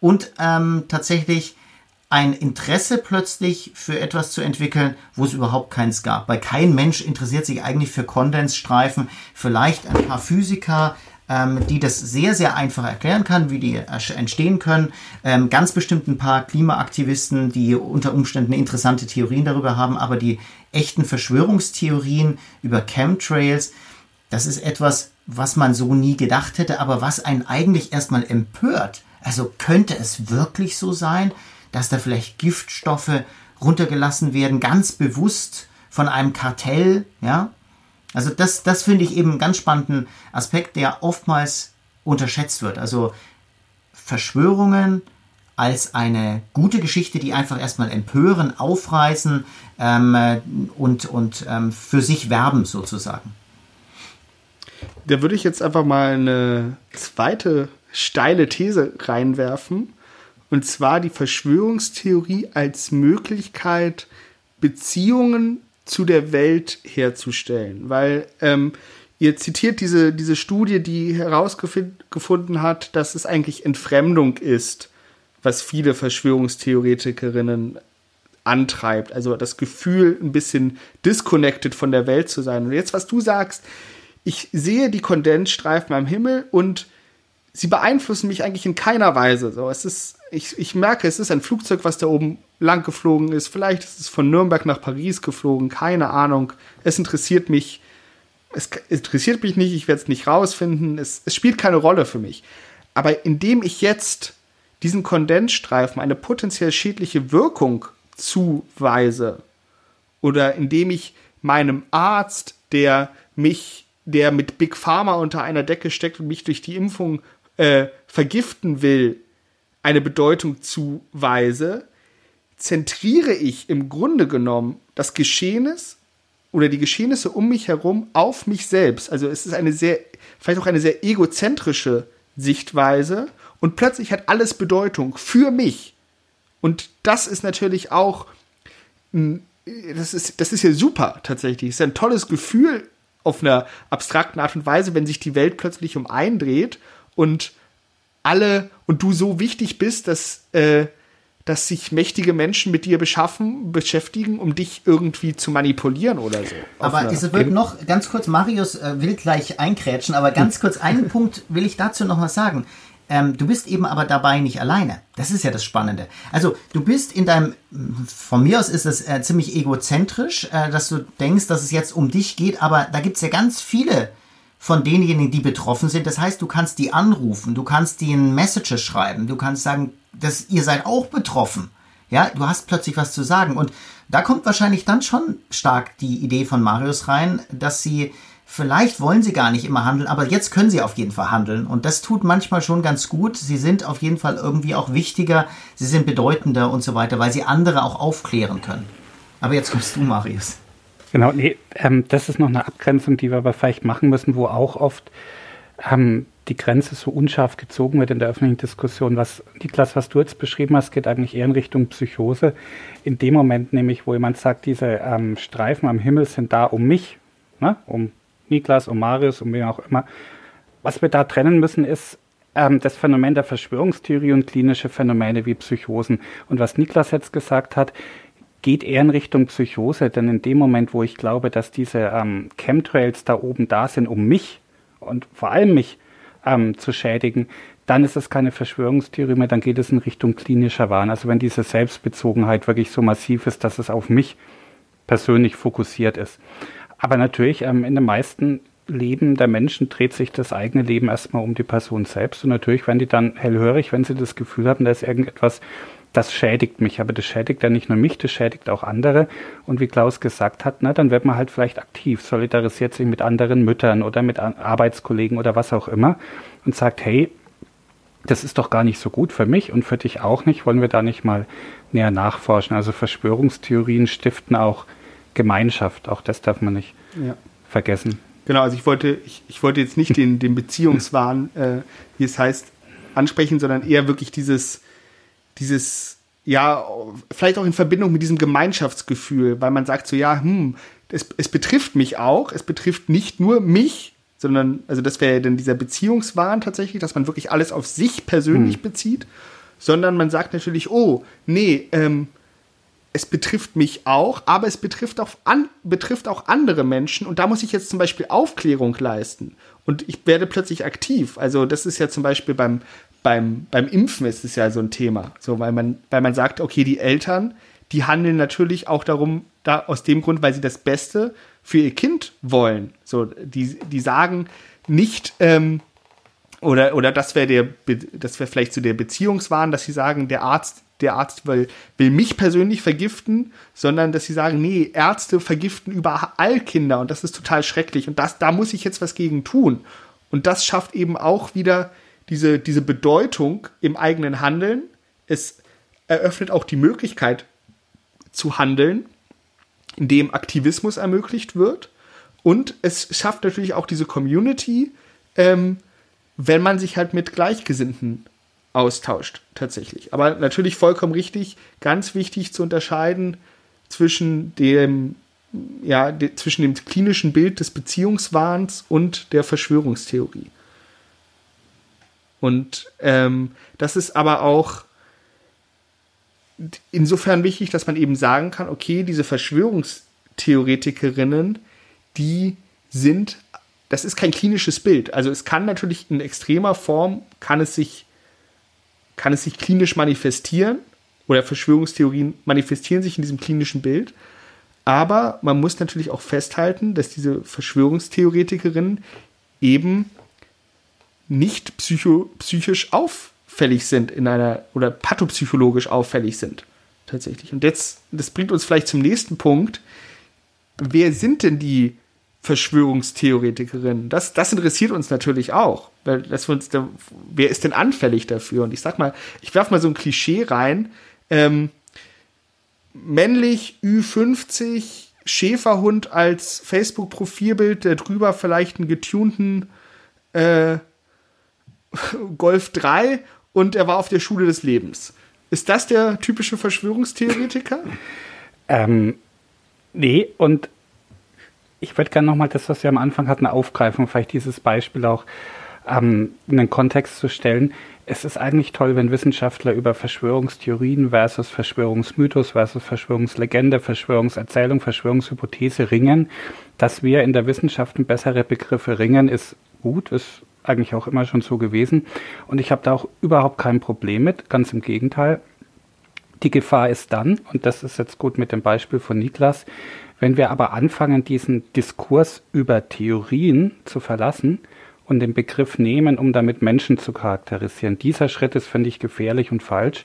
und ähm, tatsächlich ein Interesse plötzlich für etwas zu entwickeln, wo es überhaupt keins gab. Weil kein Mensch interessiert sich eigentlich für Kondensstreifen. Vielleicht ein paar Physiker, ähm, die das sehr, sehr einfach erklären kann, wie die entstehen können. Ähm, ganz bestimmt ein paar Klimaaktivisten, die unter Umständen interessante Theorien darüber haben, aber die echten Verschwörungstheorien über Chemtrails, das ist etwas, was man so nie gedacht hätte, aber was einen eigentlich erstmal empört. Also könnte es wirklich so sein, dass da vielleicht Giftstoffe runtergelassen werden, ganz bewusst von einem Kartell, ja. Also das, das finde ich eben einen ganz spannenden Aspekt, der oftmals unterschätzt wird. Also Verschwörungen als eine gute Geschichte, die einfach erstmal empören, aufreißen ähm, und, und ähm, für sich werben sozusagen. Da würde ich jetzt einfach mal eine zweite steile These reinwerfen. Und zwar die Verschwörungstheorie als Möglichkeit, Beziehungen zu der Welt herzustellen. Weil ähm, ihr zitiert diese, diese Studie, die herausgefunden hat, dass es eigentlich Entfremdung ist, was viele Verschwörungstheoretikerinnen antreibt. Also das Gefühl, ein bisschen disconnected von der Welt zu sein. Und jetzt, was du sagst, ich sehe die Kondensstreifen am Himmel und sie beeinflussen mich eigentlich in keiner Weise. So, es ist, ich, ich merke, es ist ein Flugzeug, was da oben lang geflogen ist. Vielleicht ist es von Nürnberg nach Paris geflogen, keine Ahnung. Es interessiert mich. Es interessiert mich nicht, ich werde es nicht rausfinden. Es, es spielt keine Rolle für mich. Aber indem ich jetzt diesen Kondensstreifen eine potenziell schädliche Wirkung zuweise oder indem ich meinem Arzt, der mich, der mit Big Pharma unter einer Decke steckt und mich durch die Impfung äh, vergiften will, eine Bedeutung zuweise, zentriere ich im Grunde genommen das Geschehnis oder die Geschehnisse um mich herum auf mich selbst. Also es ist eine sehr, vielleicht auch eine sehr egozentrische Sichtweise und plötzlich hat alles Bedeutung für mich. Und das ist natürlich auch, das ist, das ist ja super tatsächlich. Es ist ein tolles Gefühl auf einer abstrakten Art und Weise, wenn sich die Welt plötzlich um einen dreht und alle und du so wichtig bist, dass, äh, dass sich mächtige Menschen mit dir beschaffen, beschäftigen, um dich irgendwie zu manipulieren oder so. Aber es wird noch ganz kurz, Marius äh, will gleich einkrätschen, aber ganz kurz einen Punkt will ich dazu noch mal sagen. Ähm, du bist eben aber dabei nicht alleine. Das ist ja das Spannende. Also du bist in deinem, von mir aus ist es äh, ziemlich egozentrisch, äh, dass du denkst, dass es jetzt um dich geht, aber da gibt es ja ganz viele von denjenigen, die betroffen sind. Das heißt, du kannst die anrufen, du kannst ihnen Messages schreiben, du kannst sagen, dass ihr seid auch betroffen. Ja, du hast plötzlich was zu sagen. Und da kommt wahrscheinlich dann schon stark die Idee von Marius rein, dass sie vielleicht wollen sie gar nicht immer handeln, aber jetzt können sie auf jeden Fall handeln. Und das tut manchmal schon ganz gut. Sie sind auf jeden Fall irgendwie auch wichtiger, sie sind bedeutender und so weiter, weil sie andere auch aufklären können. Aber jetzt kommst du, Marius. Genau, nee, ähm, das ist noch eine Abgrenzung, die wir aber vielleicht machen müssen, wo auch oft ähm, die Grenze so unscharf gezogen wird in der öffentlichen Diskussion. Was, Niklas, was du jetzt beschrieben hast, geht eigentlich eher in Richtung Psychose. In dem Moment nämlich, wo jemand sagt, diese ähm, Streifen am Himmel sind da um mich, ne, um Niklas, um Marius, um wen auch immer. Was wir da trennen müssen, ist ähm, das Phänomen der Verschwörungstheorie und klinische Phänomene wie Psychosen. Und was Niklas jetzt gesagt hat, geht eher in Richtung Psychose, denn in dem Moment, wo ich glaube, dass diese ähm, Chemtrails da oben da sind, um mich und vor allem mich ähm, zu schädigen, dann ist es keine Verschwörungstheorie mehr, dann geht es in Richtung klinischer Wahn. Also wenn diese Selbstbezogenheit wirklich so massiv ist, dass es auf mich persönlich fokussiert ist. Aber natürlich, ähm, in den meisten Leben der Menschen dreht sich das eigene Leben erstmal um die Person selbst. Und natürlich werden die dann hellhörig, wenn sie das Gefühl haben, da ist irgendetwas das schädigt mich. Aber das schädigt ja nicht nur mich, das schädigt auch andere. Und wie Klaus gesagt hat, ne, dann wird man halt vielleicht aktiv, solidarisiert sich mit anderen Müttern oder mit Arbeitskollegen oder was auch immer und sagt, hey, das ist doch gar nicht so gut für mich und für dich auch nicht. Wollen wir da nicht mal näher nachforschen? Also Verschwörungstheorien stiften auch Gemeinschaft. Auch das darf man nicht ja. vergessen. Genau, also ich wollte, ich, ich wollte jetzt nicht den, den Beziehungswahn, äh, wie es heißt, ansprechen, sondern eher wirklich dieses, dieses, ja, vielleicht auch in Verbindung mit diesem Gemeinschaftsgefühl, weil man sagt so, ja, hm, es, es betrifft mich auch, es betrifft nicht nur mich, sondern, also das wäre ja dann dieser Beziehungswahn tatsächlich, dass man wirklich alles auf sich persönlich hm. bezieht, sondern man sagt natürlich, oh, nee, ähm, es betrifft mich auch, aber es betrifft auch, an, betrifft auch andere Menschen und da muss ich jetzt zum Beispiel Aufklärung leisten und ich werde plötzlich aktiv. Also das ist ja zum Beispiel beim, beim, beim Impfen ist es ja so ein Thema. So, weil man, weil man sagt, okay, die Eltern, die handeln natürlich auch darum, da aus dem Grund, weil sie das Beste für ihr Kind wollen. So, die, die sagen nicht, ähm, oder, oder das wäre das wäre vielleicht so der Beziehungswahn, dass sie sagen, der Arzt, der Arzt will, will mich persönlich vergiften, sondern dass sie sagen, nee, Ärzte vergiften überall Kinder und das ist total schrecklich und das, da muss ich jetzt was gegen tun. Und das schafft eben auch wieder diese, diese Bedeutung im eigenen Handeln. Es eröffnet auch die Möglichkeit zu handeln, indem Aktivismus ermöglicht wird. Und es schafft natürlich auch diese Community, ähm, wenn man sich halt mit Gleichgesinnten austauscht, tatsächlich. Aber natürlich vollkommen richtig, ganz wichtig zu unterscheiden zwischen dem, ja, de, zwischen dem klinischen Bild des Beziehungswahns und der Verschwörungstheorie. Und ähm, das ist aber auch insofern wichtig, dass man eben sagen kann, okay, diese Verschwörungstheoretikerinnen, die sind, das ist kein klinisches Bild. Also es kann natürlich in extremer Form, kann es sich, kann es sich klinisch manifestieren oder Verschwörungstheorien manifestieren sich in diesem klinischen Bild. Aber man muss natürlich auch festhalten, dass diese Verschwörungstheoretikerinnen eben nicht psycho, psychisch auffällig sind in einer oder pathopsychologisch auffällig sind. Tatsächlich. Und jetzt, das bringt uns vielleicht zum nächsten Punkt. Wer sind denn die Verschwörungstheoretikerinnen? Das, das interessiert uns natürlich auch. Weil das uns da, wer ist denn anfällig dafür? Und ich sag mal, ich werfe mal so ein Klischee rein. Ähm, männlich, Ü50, Schäferhund als Facebook-Profilbild, der drüber vielleicht einen getunten äh, Golf 3 und er war auf der Schule des Lebens. Ist das der typische Verschwörungstheoretiker? ähm, nee, und ich würde gerne nochmal das, was wir am Anfang hatten, aufgreifen, vielleicht dieses Beispiel auch ähm, in den Kontext zu stellen. Es ist eigentlich toll, wenn Wissenschaftler über Verschwörungstheorien versus Verschwörungsmythos versus Verschwörungslegende, Verschwörungserzählung, Verschwörungshypothese ringen. Dass wir in der Wissenschaft bessere Begriffe ringen, ist gut, ist eigentlich auch immer schon so gewesen. Und ich habe da auch überhaupt kein Problem mit, ganz im Gegenteil. Die Gefahr ist dann, und das ist jetzt gut mit dem Beispiel von Niklas, wenn wir aber anfangen, diesen Diskurs über Theorien zu verlassen und den Begriff nehmen, um damit Menschen zu charakterisieren, dieser Schritt ist, finde ich, gefährlich und falsch,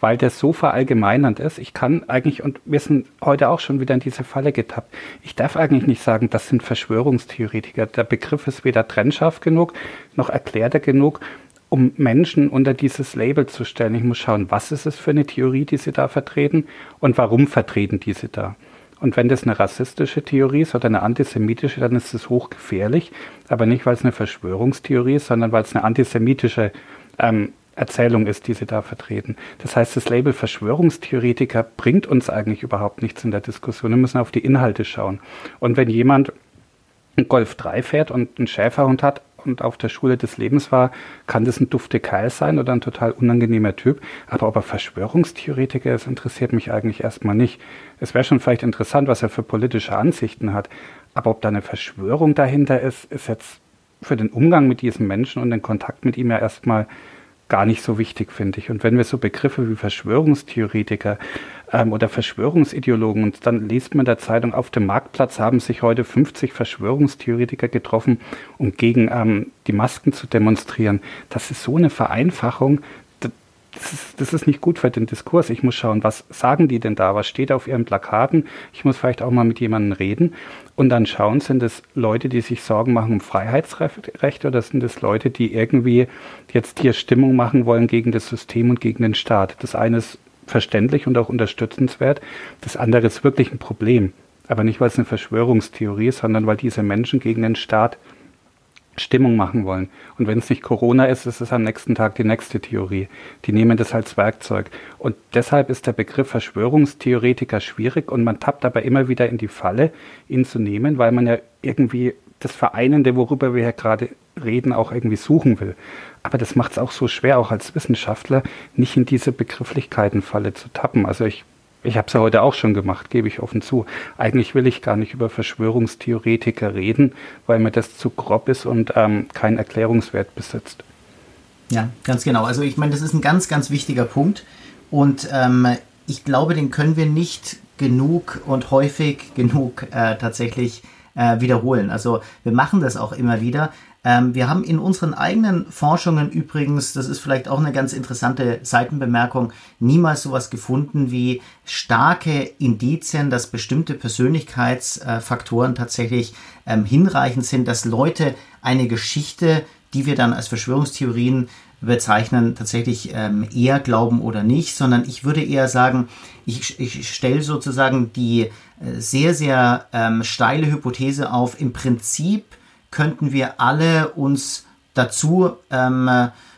weil der so verallgemeinernd ist. Ich kann eigentlich, und wir sind heute auch schon wieder in diese Falle getappt, ich darf eigentlich nicht sagen, das sind Verschwörungstheoretiker. Der Begriff ist weder trennscharf genug, noch erklärt er genug, um Menschen unter dieses Label zu stellen. Ich muss schauen, was ist es für eine Theorie, die sie da vertreten und warum vertreten diese da. Und wenn das eine rassistische Theorie ist oder eine antisemitische, dann ist es hochgefährlich. Aber nicht, weil es eine Verschwörungstheorie ist, sondern weil es eine antisemitische ähm, Erzählung ist, die sie da vertreten. Das heißt, das Label Verschwörungstheoretiker bringt uns eigentlich überhaupt nichts in der Diskussion. Wir müssen auf die Inhalte schauen. Und wenn jemand einen Golf 3 fährt und einen Schäferhund hat und auf der Schule des Lebens war, kann das ein dufte Keil sein oder ein total unangenehmer Typ. Aber ob er Verschwörungstheoretiker ist, interessiert mich eigentlich erstmal nicht. Es wäre schon vielleicht interessant, was er für politische Ansichten hat. Aber ob da eine Verschwörung dahinter ist, ist jetzt für den Umgang mit diesem Menschen und den Kontakt mit ihm ja erstmal gar nicht so wichtig, finde ich. Und wenn wir so Begriffe wie Verschwörungstheoretiker ähm, oder Verschwörungsideologen und dann liest man in der Zeitung, auf dem Marktplatz haben sich heute 50 Verschwörungstheoretiker getroffen, um gegen ähm, die Masken zu demonstrieren. Das ist so eine Vereinfachung, das ist, das ist nicht gut für den Diskurs. Ich muss schauen, was sagen die denn da? Was steht auf ihren Plakaten? Ich muss vielleicht auch mal mit jemandem reden. Und dann schauen, sind es Leute, die sich Sorgen machen um Freiheitsrechte oder sind es Leute, die irgendwie jetzt hier Stimmung machen wollen gegen das System und gegen den Staat? Das eine ist verständlich und auch unterstützenswert. Das andere ist wirklich ein Problem. Aber nicht, weil es eine Verschwörungstheorie ist, sondern weil diese Menschen gegen den Staat Stimmung machen wollen. Und wenn es nicht Corona ist, ist es am nächsten Tag die nächste Theorie. Die nehmen das als Werkzeug. Und deshalb ist der Begriff Verschwörungstheoretiker schwierig und man tappt aber immer wieder in die Falle, ihn zu nehmen, weil man ja irgendwie das Vereinende, worüber wir ja gerade reden, auch irgendwie suchen will. Aber das macht es auch so schwer, auch als Wissenschaftler, nicht in diese Begrifflichkeitenfalle zu tappen. Also ich ich habe es ja heute auch schon gemacht, gebe ich offen zu. Eigentlich will ich gar nicht über Verschwörungstheoretiker reden, weil mir das zu grob ist und ähm, keinen Erklärungswert besitzt. Ja, ganz genau. Also ich meine, das ist ein ganz, ganz wichtiger Punkt. Und ähm, ich glaube, den können wir nicht genug und häufig genug äh, tatsächlich äh, wiederholen. Also wir machen das auch immer wieder. Ähm, wir haben in unseren eigenen Forschungen übrigens, das ist vielleicht auch eine ganz interessante Seitenbemerkung, niemals sowas gefunden wie starke Indizien, dass bestimmte Persönlichkeitsfaktoren tatsächlich ähm, hinreichend sind, dass Leute eine Geschichte, die wir dann als Verschwörungstheorien bezeichnen, tatsächlich ähm, eher glauben oder nicht, sondern ich würde eher sagen, ich, ich stelle sozusagen die äh, sehr, sehr ähm, steile Hypothese auf, im Prinzip könnten wir alle uns dazu ähm,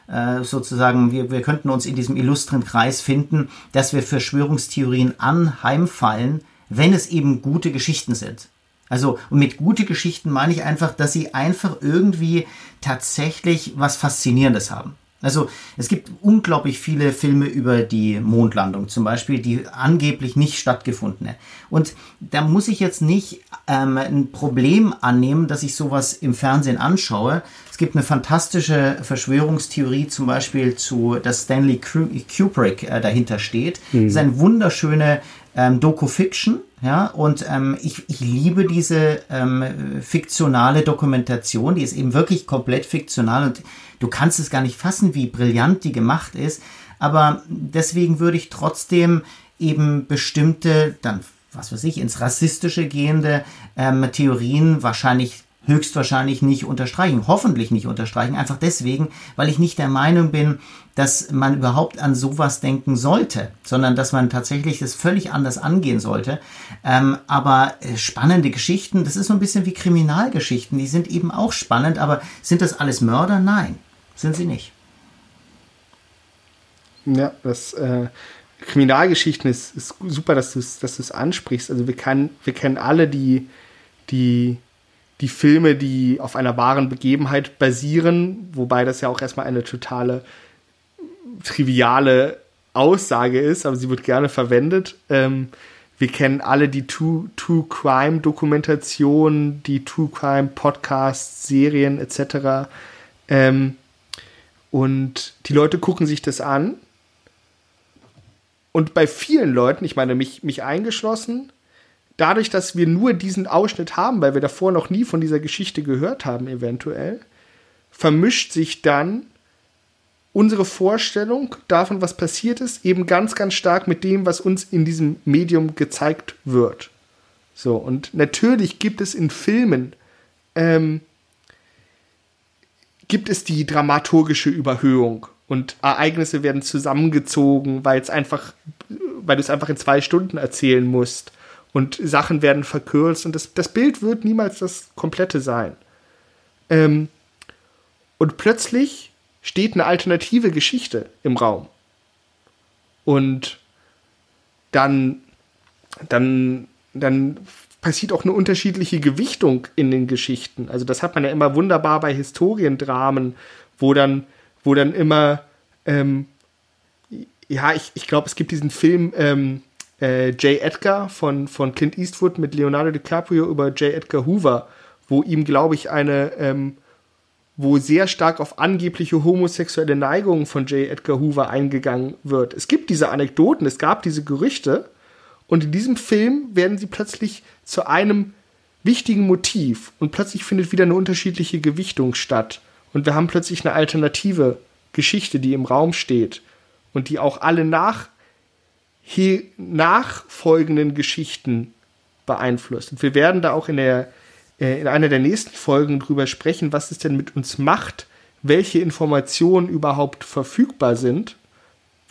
äh, sozusagen, wir, wir könnten uns in diesem illustren Kreis finden, dass wir Verschwörungstheorien anheimfallen, wenn es eben gute Geschichten sind. Also, und mit gute Geschichten meine ich einfach, dass sie einfach irgendwie tatsächlich was Faszinierendes haben. Also es gibt unglaublich viele Filme über die Mondlandung zum Beispiel, die angeblich nicht stattgefunden hat. Und da muss ich jetzt nicht ähm, ein Problem annehmen, dass ich sowas im Fernsehen anschaue. Es gibt eine fantastische Verschwörungstheorie zum Beispiel zu, dass Stanley Kubrick äh, dahinter steht. Mhm. Das ist eine wunderschöne ähm, Doku-Fiction. Ja, und ähm, ich, ich liebe diese ähm, fiktionale Dokumentation, die ist eben wirklich komplett fiktional und du kannst es gar nicht fassen, wie brillant die gemacht ist. Aber deswegen würde ich trotzdem eben bestimmte, dann, was weiß ich, ins Rassistische gehende ähm, Theorien wahrscheinlich höchstwahrscheinlich nicht unterstreichen, hoffentlich nicht unterstreichen, einfach deswegen, weil ich nicht der Meinung bin, dass man überhaupt an sowas denken sollte, sondern dass man tatsächlich das völlig anders angehen sollte. Ähm, aber äh, spannende Geschichten, das ist so ein bisschen wie Kriminalgeschichten, die sind eben auch spannend, aber sind das alles Mörder? Nein. Sind sie nicht. Ja, das äh, Kriminalgeschichten ist, ist super, dass du es dass ansprichst. Also wir, kann, wir kennen alle die, die, die Filme, die auf einer wahren Begebenheit basieren, wobei das ja auch erstmal eine totale triviale Aussage ist, aber sie wird gerne verwendet. Ähm, wir kennen alle die True, True Crime Dokumentation, die True Crime Podcasts, Serien etc. Ähm, und die Leute gucken sich das an. Und bei vielen Leuten, ich meine mich, mich eingeschlossen, dadurch, dass wir nur diesen Ausschnitt haben, weil wir davor noch nie von dieser Geschichte gehört haben, eventuell, vermischt sich dann unsere Vorstellung davon, was passiert ist, eben ganz, ganz stark mit dem, was uns in diesem Medium gezeigt wird. So, und natürlich gibt es in Filmen ähm, gibt es die dramaturgische Überhöhung und Ereignisse werden zusammengezogen, weil es einfach, weil du es einfach in zwei Stunden erzählen musst und Sachen werden verkürzt und das, das Bild wird niemals das komplette sein. Ähm, und plötzlich steht eine alternative Geschichte im Raum. Und dann, dann, dann passiert auch eine unterschiedliche Gewichtung in den Geschichten. Also das hat man ja immer wunderbar bei Historiendramen, wo dann, wo dann immer, ähm, ja, ich, ich glaube, es gibt diesen Film ähm, äh, J. Edgar von, von Clint Eastwood mit Leonardo DiCaprio über J. Edgar Hoover, wo ihm, glaube ich, eine, ähm, wo sehr stark auf angebliche homosexuelle Neigungen von J. Edgar Hoover eingegangen wird. Es gibt diese Anekdoten, es gab diese Gerüchte, und in diesem Film werden sie plötzlich zu einem wichtigen Motiv und plötzlich findet wieder eine unterschiedliche Gewichtung statt. Und wir haben plötzlich eine alternative Geschichte, die im Raum steht und die auch alle nach, nachfolgenden Geschichten beeinflusst. Und wir werden da auch in, der, äh, in einer der nächsten Folgen drüber sprechen, was es denn mit uns macht, welche Informationen überhaupt verfügbar sind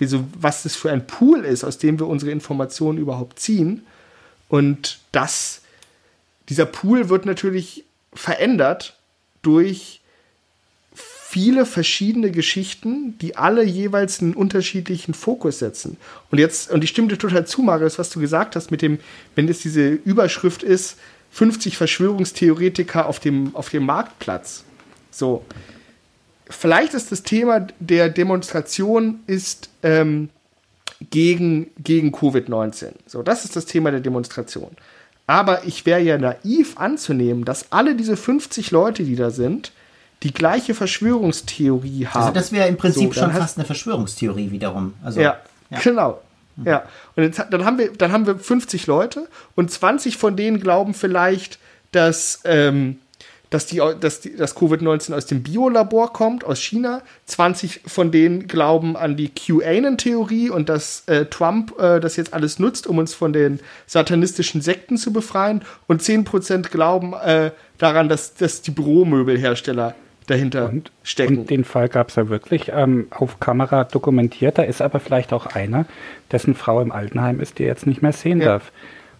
wieso, was das für ein Pool ist, aus dem wir unsere Informationen überhaupt ziehen. Und das, dieser Pool wird natürlich verändert durch viele verschiedene Geschichten, die alle jeweils einen unterschiedlichen Fokus setzen. Und jetzt, und ich stimme dir total zu, Marius, was du gesagt hast, mit dem, wenn es diese Überschrift ist, 50 Verschwörungstheoretiker auf dem, auf dem Marktplatz. So vielleicht ist das Thema der Demonstration ist ähm, gegen, gegen Covid-19. So, das ist das Thema der Demonstration. Aber ich wäre ja naiv anzunehmen, dass alle diese 50 Leute, die da sind, die gleiche Verschwörungstheorie also haben. Also das wäre im Prinzip so, schon fast eine Verschwörungstheorie wiederum. Also, ja, ja, genau. Mhm. Ja, und jetzt, dann, haben wir, dann haben wir 50 Leute und 20 von denen glauben vielleicht, dass, ähm, dass, die, dass, die, dass Covid-19 aus dem Biolabor kommt, aus China. 20 von denen glauben an die QAnon-Theorie und dass äh, Trump äh, das jetzt alles nutzt, um uns von den satanistischen Sekten zu befreien. Und 10% glauben äh, daran, dass, dass die Büromöbelhersteller dahinter und, stecken. Und den Fall gab es ja wirklich ähm, auf Kamera dokumentiert. Da ist aber vielleicht auch einer, dessen Frau im Altenheim ist, die jetzt nicht mehr sehen ja. darf.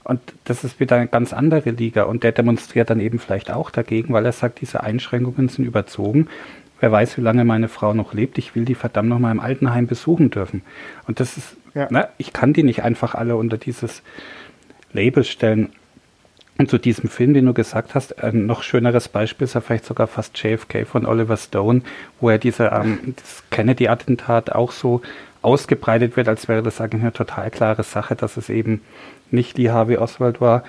Und das ist wieder eine ganz andere Liga. Und der demonstriert dann eben vielleicht auch dagegen, weil er sagt, diese Einschränkungen sind überzogen. wer weiß, wie lange meine Frau noch lebt, ich will die verdammt noch mal im Altenheim besuchen dürfen. Und das ist, ja. ne, ich kann die nicht einfach alle unter dieses Label stellen. Und zu diesem Film, den du gesagt hast, ein noch schöneres Beispiel ist ja vielleicht sogar fast JFK von Oliver Stone, wo er diese, ähm, das Kennedy-Attentat auch so ausgebreitet wird, als wäre das eigentlich eine total klare Sache, dass es eben nicht Lee Harvey Oswald war.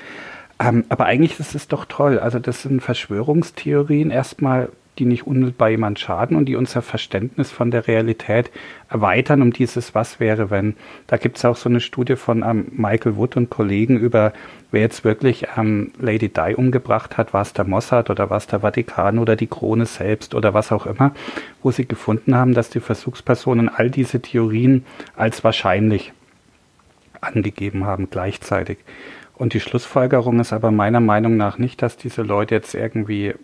Ähm, aber eigentlich ist es doch toll. Also das sind Verschwörungstheorien erstmal, die nicht unmittelbar jemand schaden und die unser Verständnis von der Realität erweitern um dieses Was wäre, wenn. Da gibt es auch so eine Studie von ähm, Michael Wood und Kollegen über, wer jetzt wirklich ähm, Lady Di umgebracht hat, war es der Mossad oder war es der Vatikan oder die Krone selbst oder was auch immer, wo sie gefunden haben, dass die Versuchspersonen all diese Theorien als wahrscheinlich angegeben haben gleichzeitig. Und die Schlussfolgerung ist aber meiner Meinung nach nicht, dass diese Leute jetzt irgendwie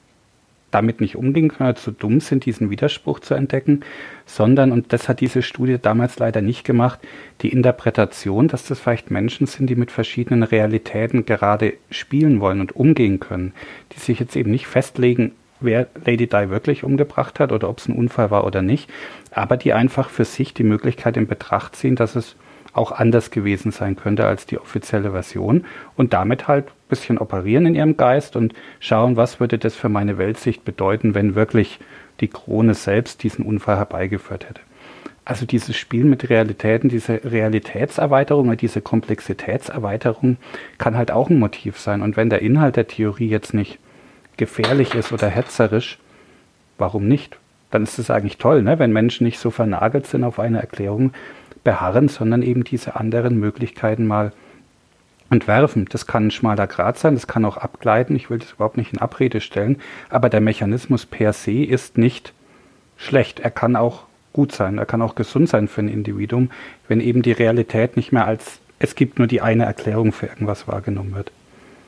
damit nicht umgehen können, zu dumm sind, diesen Widerspruch zu entdecken, sondern, und das hat diese Studie damals leider nicht gemacht, die Interpretation, dass das vielleicht Menschen sind, die mit verschiedenen Realitäten gerade spielen wollen und umgehen können, die sich jetzt eben nicht festlegen, wer Lady Di wirklich umgebracht hat oder ob es ein Unfall war oder nicht, aber die einfach für sich die Möglichkeit in Betracht ziehen, dass es auch anders gewesen sein könnte als die offizielle Version und damit halt ein bisschen operieren in ihrem Geist und schauen, was würde das für meine Weltsicht bedeuten, wenn wirklich die Krone selbst diesen Unfall herbeigeführt hätte. Also dieses Spiel mit Realitäten, diese Realitätserweiterung diese Komplexitätserweiterung kann halt auch ein Motiv sein. Und wenn der Inhalt der Theorie jetzt nicht gefährlich ist oder hetzerisch, warum nicht? Dann ist es eigentlich toll, ne? wenn Menschen nicht so vernagelt sind auf eine Erklärung, beharren, sondern eben diese anderen Möglichkeiten mal entwerfen. Das kann ein schmaler Grat sein, das kann auch abgleiten. Ich will das überhaupt nicht in Abrede stellen, aber der Mechanismus per se ist nicht schlecht. Er kann auch gut sein, er kann auch gesund sein für ein Individuum, wenn eben die Realität nicht mehr als es gibt nur die eine Erklärung für irgendwas wahrgenommen wird.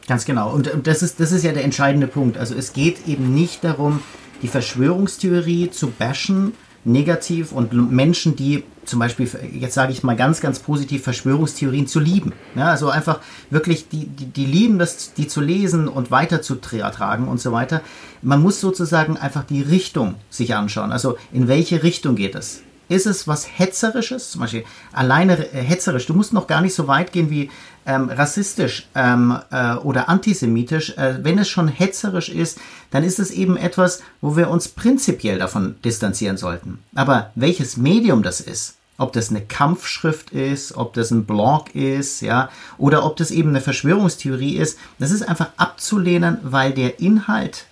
Ganz genau. Und, das, ist, das ist ja der entscheidende Punkt. Also es geht eben nicht darum, die Verschwörungstheorie zu bashen, negativ und Menschen, die zum Beispiel, jetzt sage ich mal ganz, ganz positiv, Verschwörungstheorien zu lieben. Ja, also einfach wirklich, die, die, die lieben das, die zu lesen und weiter zu tragen und so weiter. Man muss sozusagen einfach die Richtung sich anschauen. Also in welche Richtung geht es? Ist es was Hetzerisches? Zum Beispiel alleine hetzerisch. Du musst noch gar nicht so weit gehen wie ähm, rassistisch ähm, äh, oder antisemitisch, äh, wenn es schon hetzerisch ist, dann ist es eben etwas, wo wir uns prinzipiell davon distanzieren sollten. Aber welches Medium das ist, ob das eine Kampfschrift ist, ob das ein Blog ist, ja, oder ob das eben eine Verschwörungstheorie ist, das ist einfach abzulehnen, weil der Inhalt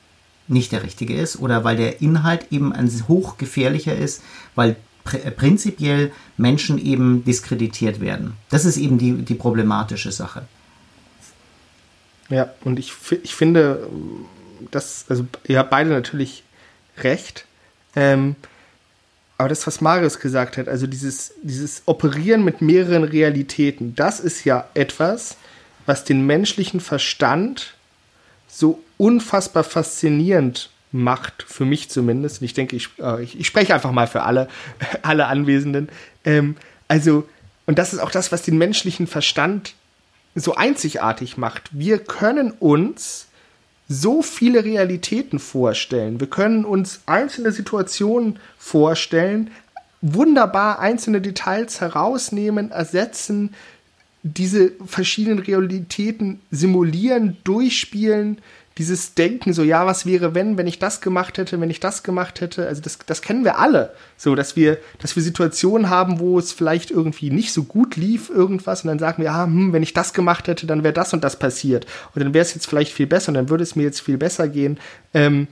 nicht der richtige ist oder weil der Inhalt eben ein hochgefährlicher ist, weil prinzipiell Menschen eben diskreditiert werden. Das ist eben die, die problematische Sache. Ja, und ich, ich finde, dass, also ihr habt beide natürlich recht. Ähm, aber das, was Marius gesagt hat, also dieses, dieses Operieren mit mehreren Realitäten, das ist ja etwas, was den menschlichen Verstand so unfassbar faszinierend macht, für mich zumindest. Und ich denke, ich, äh, ich, ich spreche einfach mal für alle, alle Anwesenden. Ähm, also, und das ist auch das, was den menschlichen Verstand so einzigartig macht. Wir können uns so viele Realitäten vorstellen. Wir können uns einzelne Situationen vorstellen, wunderbar einzelne Details herausnehmen, ersetzen, diese verschiedenen Realitäten simulieren, durchspielen, dieses Denken, so, ja, was wäre, wenn, wenn ich das gemacht hätte, wenn ich das gemacht hätte, also das, das kennen wir alle, so, dass wir, dass wir Situationen haben, wo es vielleicht irgendwie nicht so gut lief, irgendwas, und dann sagen wir, ja, hm, wenn ich das gemacht hätte, dann wäre das und das passiert. Und dann wäre es jetzt vielleicht viel besser und dann würde es mir jetzt viel besser gehen. Ähm,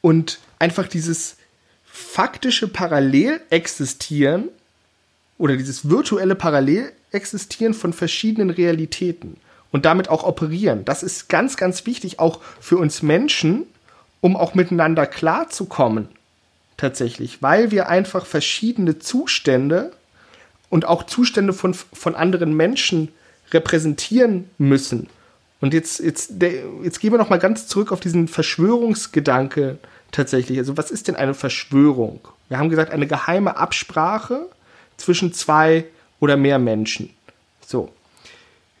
und einfach dieses faktische Parallelexistieren oder dieses virtuelle Parallelexistieren von verschiedenen Realitäten und damit auch operieren. Das ist ganz, ganz wichtig, auch für uns Menschen, um auch miteinander klarzukommen. Tatsächlich, weil wir einfach verschiedene Zustände und auch Zustände von, von anderen Menschen repräsentieren müssen. Und jetzt, jetzt, jetzt gehen wir noch mal ganz zurück auf diesen Verschwörungsgedanke tatsächlich. Also was ist denn eine Verschwörung? Wir haben gesagt, eine geheime Absprache zwischen zwei oder mehr Menschen. So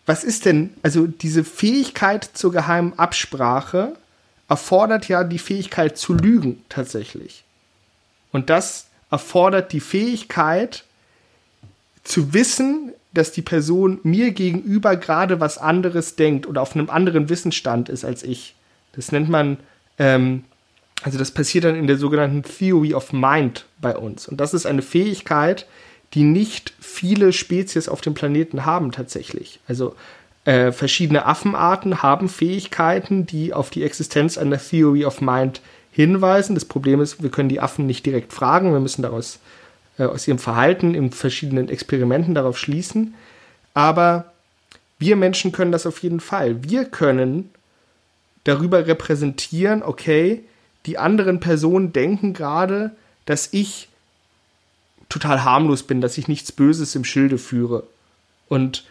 was ist denn, also diese Fähigkeit zur geheimen Absprache erfordert ja die Fähigkeit zu lügen tatsächlich. Und das erfordert die Fähigkeit zu wissen, dass die Person mir gegenüber gerade was anderes denkt oder auf einem anderen Wissensstand ist als ich. Das nennt man, ähm, also das passiert dann in der sogenannten Theory of Mind bei uns. Und das ist eine Fähigkeit, die nicht viele Spezies auf dem Planeten haben tatsächlich. Also äh, verschiedene Affenarten haben Fähigkeiten, die auf die Existenz einer Theory of Mind hinweisen. Das Problem ist, wir können die Affen nicht direkt fragen, wir müssen daraus äh, aus ihrem Verhalten in verschiedenen Experimenten darauf schließen. Aber wir Menschen können das auf jeden Fall. Wir können darüber repräsentieren, okay, die anderen Personen denken gerade, dass ich total harmlos bin, dass ich nichts Böses im Schilde führe. Und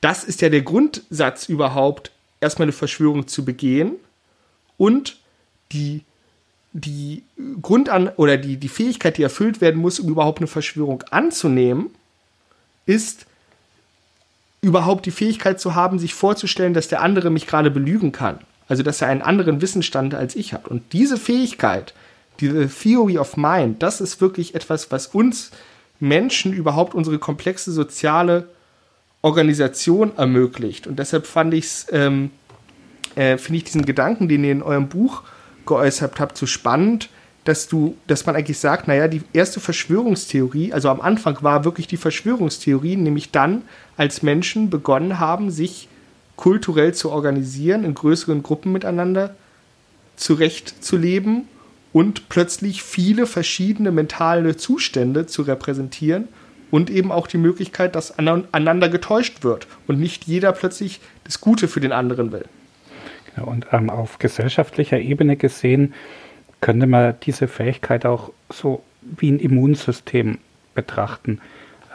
das ist ja der Grundsatz überhaupt, erstmal eine Verschwörung zu begehen und die, die Grundan oder die, die Fähigkeit, die erfüllt werden muss, um überhaupt eine Verschwörung anzunehmen, ist überhaupt die Fähigkeit zu haben, sich vorzustellen, dass der andere mich gerade belügen kann. Also dass er einen anderen Wissensstand als ich hat. Und diese Fähigkeit, diese Theory of Mind, das ist wirklich etwas, was uns Menschen überhaupt unsere komplexe soziale Organisation ermöglicht. Und deshalb fand ich's, ähm, äh, finde ich diesen Gedanken, den ihr in eurem Buch geäußert habt, so spannend, dass du, dass man eigentlich sagt, naja, die erste Verschwörungstheorie, also am Anfang war wirklich die Verschwörungstheorie, nämlich dann, als Menschen begonnen haben, sich kulturell zu organisieren, in größeren Gruppen miteinander zurechtzuleben und plötzlich viele verschiedene mentale Zustände zu repräsentieren und eben auch die Möglichkeit, dass aneinander getäuscht wird und nicht jeder plötzlich das Gute für den anderen will. Genau, und ähm, auf gesellschaftlicher Ebene gesehen könnte man diese Fähigkeit auch so wie ein Immunsystem betrachten.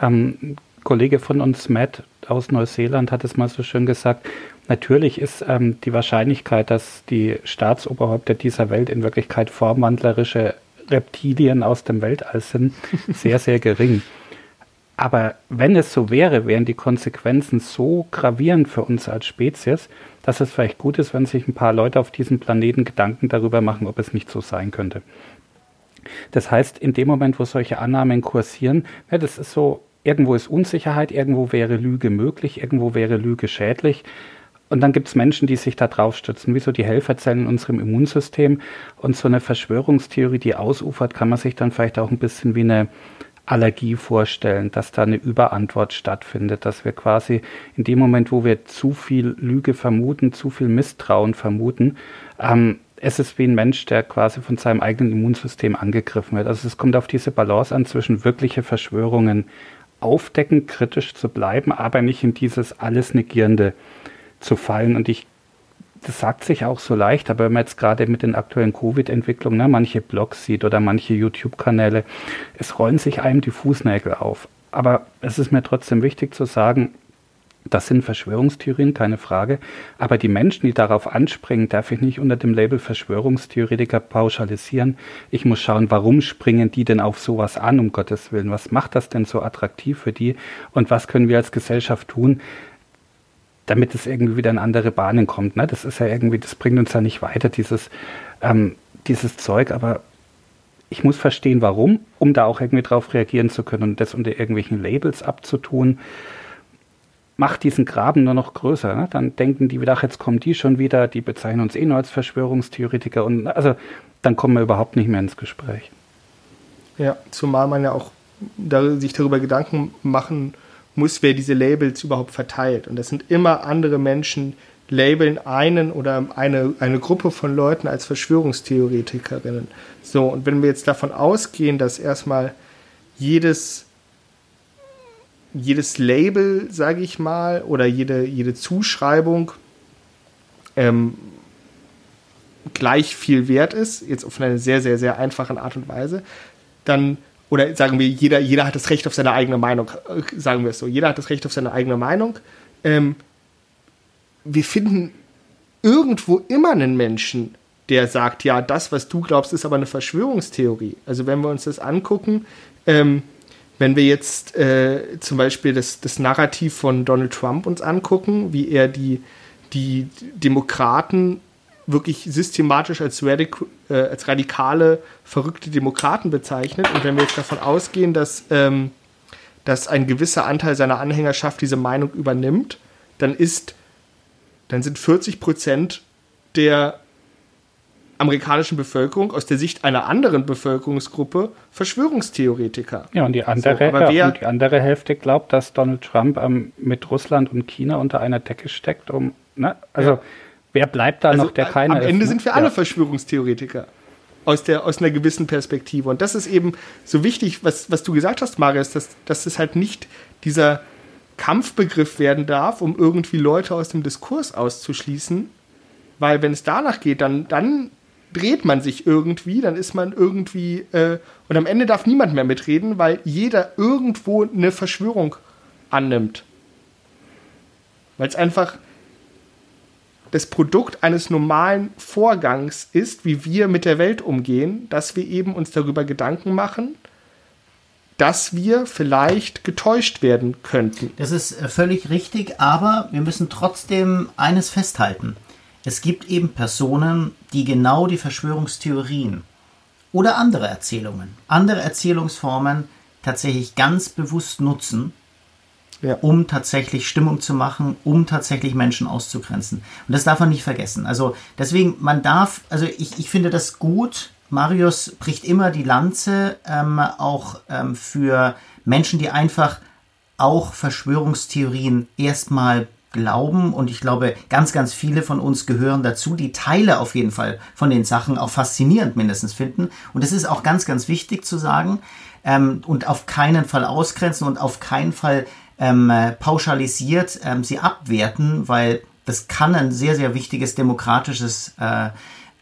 Ähm, ein Kollege von uns, Matt aus Neuseeland, hat es mal so schön gesagt, natürlich ist ähm, die Wahrscheinlichkeit, dass die Staatsoberhäupter dieser Welt in Wirklichkeit formwandlerische Reptilien aus dem Weltall sind, sehr, sehr gering. Aber wenn es so wäre, wären die Konsequenzen so gravierend für uns als Spezies, dass es vielleicht gut ist, wenn sich ein paar Leute auf diesem Planeten Gedanken darüber machen, ob es nicht so sein könnte. Das heißt, in dem Moment, wo solche Annahmen kursieren, ja, das ist so, irgendwo ist Unsicherheit, irgendwo wäre Lüge möglich, irgendwo wäre Lüge schädlich. Und dann gibt es Menschen, die sich da drauf stützen, wie so die Helferzellen in unserem Immunsystem. Und so eine Verschwörungstheorie, die ausufert, kann man sich dann vielleicht auch ein bisschen wie eine Allergie vorstellen, dass da eine Überantwort stattfindet, dass wir quasi in dem Moment, wo wir zu viel Lüge vermuten, zu viel Misstrauen vermuten, ähm, es ist wie ein Mensch, der quasi von seinem eigenen Immunsystem angegriffen wird. Also es kommt auf diese Balance an zwischen wirkliche Verschwörungen aufdecken, kritisch zu bleiben, aber nicht in dieses alles Negierende zu fallen. Und ich das sagt sich auch so leicht, aber wenn man jetzt gerade mit den aktuellen Covid-Entwicklungen ne, manche Blogs sieht oder manche YouTube-Kanäle, es rollen sich einem die Fußnägel auf. Aber es ist mir trotzdem wichtig zu sagen, das sind Verschwörungstheorien, keine Frage. Aber die Menschen, die darauf anspringen, darf ich nicht unter dem Label Verschwörungstheoretiker pauschalisieren. Ich muss schauen, warum springen die denn auf sowas an, um Gottes Willen? Was macht das denn so attraktiv für die? Und was können wir als Gesellschaft tun, damit es irgendwie wieder in andere Bahnen kommt. Ne? Das ist ja irgendwie, das bringt uns ja nicht weiter, dieses, ähm, dieses Zeug, aber ich muss verstehen, warum, um da auch irgendwie drauf reagieren zu können und das unter irgendwelchen Labels abzutun, macht diesen Graben nur noch größer. Ne? Dann denken die wieder, ach, jetzt kommen die schon wieder, die bezeichnen uns eh nur als Verschwörungstheoretiker und also dann kommen wir überhaupt nicht mehr ins Gespräch. Ja, zumal man ja auch da, sich darüber Gedanken machen muss, wer diese Labels überhaupt verteilt. Und das sind immer andere Menschen, labeln einen oder eine, eine Gruppe von Leuten als Verschwörungstheoretikerinnen. So, und wenn wir jetzt davon ausgehen, dass erstmal jedes, jedes Label, sage ich mal, oder jede, jede Zuschreibung ähm, gleich viel wert ist, jetzt auf eine sehr, sehr, sehr einfache Art und Weise, dann oder sagen wir, jeder, jeder hat das Recht auf seine eigene Meinung, äh, sagen wir es so, jeder hat das Recht auf seine eigene Meinung. Ähm, wir finden irgendwo immer einen Menschen, der sagt, ja, das, was du glaubst, ist aber eine Verschwörungstheorie. Also wenn wir uns das angucken, ähm, wenn wir jetzt äh, zum Beispiel das, das Narrativ von Donald Trump uns angucken, wie er die, die Demokraten wirklich systematisch als, radik äh, als radikale, verrückte Demokraten bezeichnet. Und wenn wir jetzt davon ausgehen, dass, ähm, dass ein gewisser Anteil seiner Anhängerschaft diese Meinung übernimmt, dann ist, dann sind 40 Prozent der amerikanischen Bevölkerung aus der Sicht einer anderen Bevölkerungsgruppe Verschwörungstheoretiker. Ja, und die andere, so, ja, und die andere Hälfte glaubt, dass Donald Trump ähm, mit Russland und China unter einer Decke steckt, um, ne? Also, ja. Wer bleibt da also, noch, der keiner ist? Am Ende ist, ne? sind wir alle Verschwörungstheoretiker. Aus, der, aus einer gewissen Perspektive. Und das ist eben so wichtig, was, was du gesagt hast, Marius, dass, dass es halt nicht dieser Kampfbegriff werden darf, um irgendwie Leute aus dem Diskurs auszuschließen. Weil wenn es danach geht, dann, dann dreht man sich irgendwie, dann ist man irgendwie, äh, und am Ende darf niemand mehr mitreden, weil jeder irgendwo eine Verschwörung annimmt. Weil es einfach das Produkt eines normalen Vorgangs ist, wie wir mit der Welt umgehen, dass wir eben uns darüber Gedanken machen, dass wir vielleicht getäuscht werden könnten. Das ist äh, völlig richtig, aber wir müssen trotzdem eines festhalten. Es gibt eben Personen, die genau die Verschwörungstheorien oder andere Erzählungen, andere Erzählungsformen tatsächlich ganz bewusst nutzen, ja. um tatsächlich Stimmung zu machen, um tatsächlich Menschen auszugrenzen. Und das darf man nicht vergessen. Also deswegen, man darf, also ich, ich finde das gut. Marius bricht immer die Lanze ähm, auch ähm, für Menschen, die einfach auch Verschwörungstheorien erstmal glauben und ich glaube, ganz, ganz viele von uns gehören dazu, die Teile auf jeden Fall von den Sachen auch faszinierend mindestens finden. Und es ist auch ganz, ganz wichtig zu sagen ähm, und auf keinen Fall ausgrenzen und auf keinen Fall ähm, pauschalisiert ähm, sie abwerten, weil das kann ein sehr, sehr wichtiges demokratisches äh,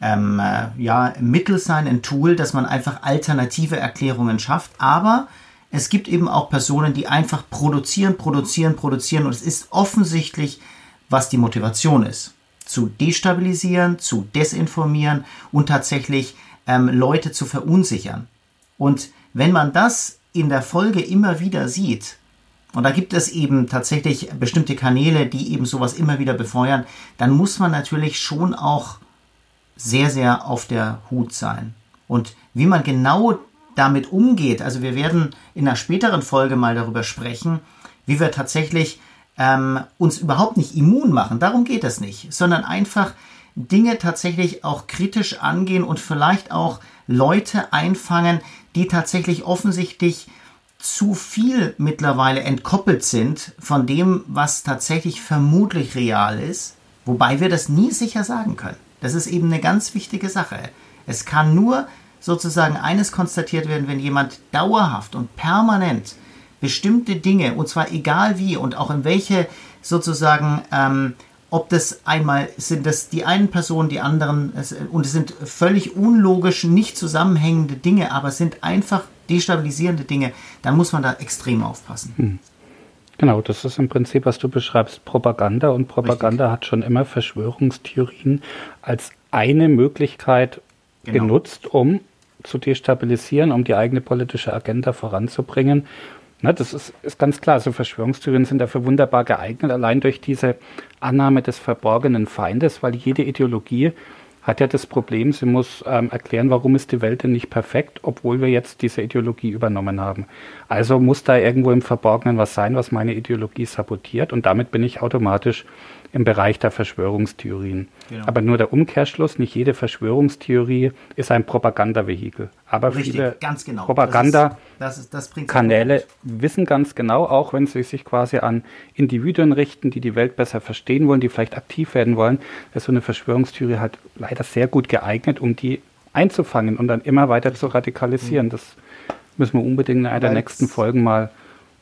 ähm, äh, ja, Mittel sein, ein Tool, dass man einfach alternative Erklärungen schafft. Aber es gibt eben auch Personen, die einfach produzieren, produzieren, produzieren und es ist offensichtlich, was die Motivation ist. Zu destabilisieren, zu desinformieren und tatsächlich ähm, Leute zu verunsichern. Und wenn man das in der Folge immer wieder sieht, und da gibt es eben tatsächlich bestimmte Kanäle, die eben sowas immer wieder befeuern, dann muss man natürlich schon auch sehr, sehr auf der Hut sein. Und wie man genau damit umgeht. Also wir werden in einer späteren Folge mal darüber sprechen, wie wir tatsächlich ähm, uns überhaupt nicht immun machen. Darum geht es nicht, sondern einfach Dinge tatsächlich auch kritisch angehen und vielleicht auch Leute einfangen, die tatsächlich offensichtlich zu viel mittlerweile entkoppelt sind von dem, was tatsächlich vermutlich real ist, wobei wir das nie sicher sagen können. Das ist eben eine ganz wichtige Sache. Es kann nur sozusagen eines konstatiert werden, wenn jemand dauerhaft und permanent bestimmte Dinge, und zwar egal wie und auch in welche sozusagen, ähm, ob das einmal sind das die einen Personen, die anderen, es, und es sind völlig unlogisch, nicht zusammenhängende Dinge, aber es sind einfach destabilisierende Dinge, dann muss man da extrem aufpassen. Hm. Genau, das ist im Prinzip, was du beschreibst, Propaganda. Und Propaganda Richtig. hat schon immer Verschwörungstheorien als eine Möglichkeit genau. genutzt, um zu destabilisieren, um die eigene politische Agenda voranzubringen. Na, das ist, ist ganz klar. So Verschwörungstheorien sind dafür wunderbar geeignet, allein durch diese Annahme des verborgenen Feindes, weil jede Ideologie hat ja das Problem, sie muss ähm, erklären, warum ist die Welt denn nicht perfekt, obwohl wir jetzt diese Ideologie übernommen haben. Also muss da irgendwo im Verborgenen was sein, was meine Ideologie sabotiert und damit bin ich automatisch im Bereich der Verschwörungstheorien. Genau. Aber nur der Umkehrschluss, nicht jede Verschwörungstheorie ist ein Propagandavehikel. Aber Richtig, viele genau. Propaganda-Kanäle wissen ganz genau, auch wenn sie sich quasi an Individuen richten, die die Welt besser verstehen wollen, die vielleicht aktiv werden wollen, ist so eine Verschwörungstheorie halt leider sehr gut geeignet, um die einzufangen und dann immer weiter zu radikalisieren. Mhm. Das müssen wir unbedingt in einer der nächsten Folgen mal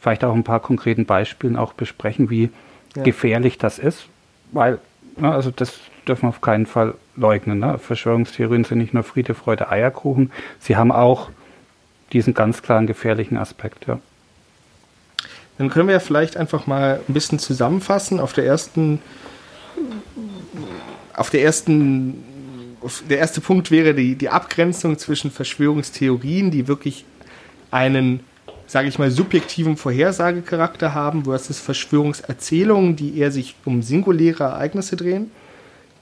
vielleicht auch ein paar konkreten Beispielen auch besprechen, wie ja. gefährlich das ist weil, ne, also das dürfen wir auf keinen Fall leugnen. Ne? Verschwörungstheorien sind nicht nur Friede, Freude, Eierkuchen, sie haben auch diesen ganz klaren gefährlichen Aspekt, ja. Dann können wir ja vielleicht einfach mal ein bisschen zusammenfassen. Auf der ersten, auf der ersten, der erste Punkt wäre die, die Abgrenzung zwischen Verschwörungstheorien, die wirklich einen sage ich mal, subjektiven Vorhersagecharakter haben versus Verschwörungserzählungen, die eher sich um singuläre Ereignisse drehen.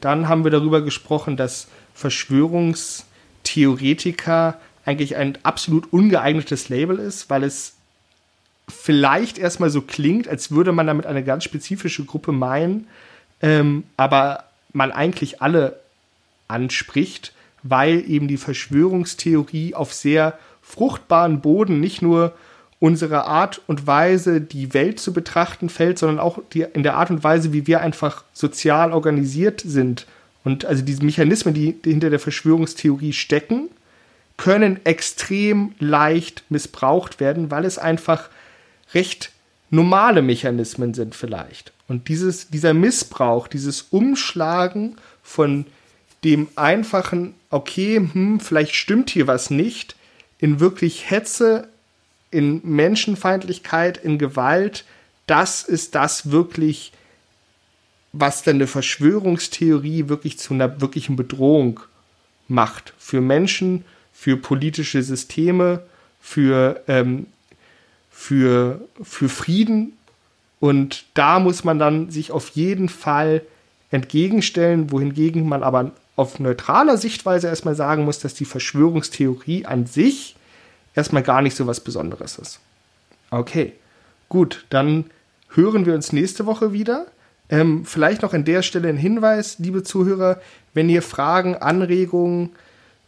Dann haben wir darüber gesprochen, dass Verschwörungstheoretiker eigentlich ein absolut ungeeignetes Label ist, weil es vielleicht erstmal so klingt, als würde man damit eine ganz spezifische Gruppe meinen, ähm, aber man eigentlich alle anspricht, weil eben die Verschwörungstheorie auf sehr fruchtbaren Boden nicht nur unsere Art und Weise, die Welt zu betrachten, fällt, sondern auch die, in der Art und Weise, wie wir einfach sozial organisiert sind. Und also diese Mechanismen, die, die hinter der Verschwörungstheorie stecken, können extrem leicht missbraucht werden, weil es einfach recht normale Mechanismen sind vielleicht. Und dieses, dieser Missbrauch, dieses Umschlagen von dem einfachen, okay, hm, vielleicht stimmt hier was nicht, in wirklich Hetze, in Menschenfeindlichkeit, in Gewalt, das ist das wirklich, was dann eine Verschwörungstheorie wirklich zu einer wirklichen Bedrohung macht für Menschen, für politische Systeme, für ähm, für, für Frieden. Und da muss man dann sich auf jeden Fall entgegenstellen, wohingegen man aber auf neutraler Sichtweise erstmal sagen muss, dass die Verschwörungstheorie an sich erstmal gar nicht so was Besonderes ist. Okay, gut, dann hören wir uns nächste Woche wieder. Ähm, vielleicht noch an der Stelle ein Hinweis, liebe Zuhörer, wenn ihr Fragen, Anregungen,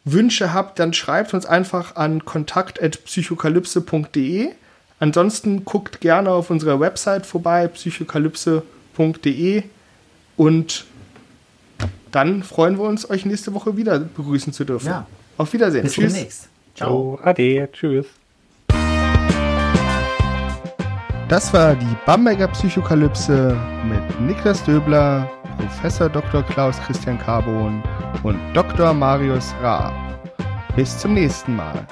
Wünsche habt, dann schreibt uns einfach an kontakt.psychokalypse.de. Ansonsten guckt gerne auf unserer Website vorbei, psychokalypse.de und dann freuen wir uns, euch nächste Woche wieder begrüßen zu dürfen. Ja. Auf Wiedersehen. Bis Tschüss. demnächst. Ciao. Ade. Tschüss. Das war die Bamberger Psychokalypse mit Niklas Döbler, Professor Dr. Klaus Christian Carbon und Dr. Marius Raab. Bis zum nächsten Mal.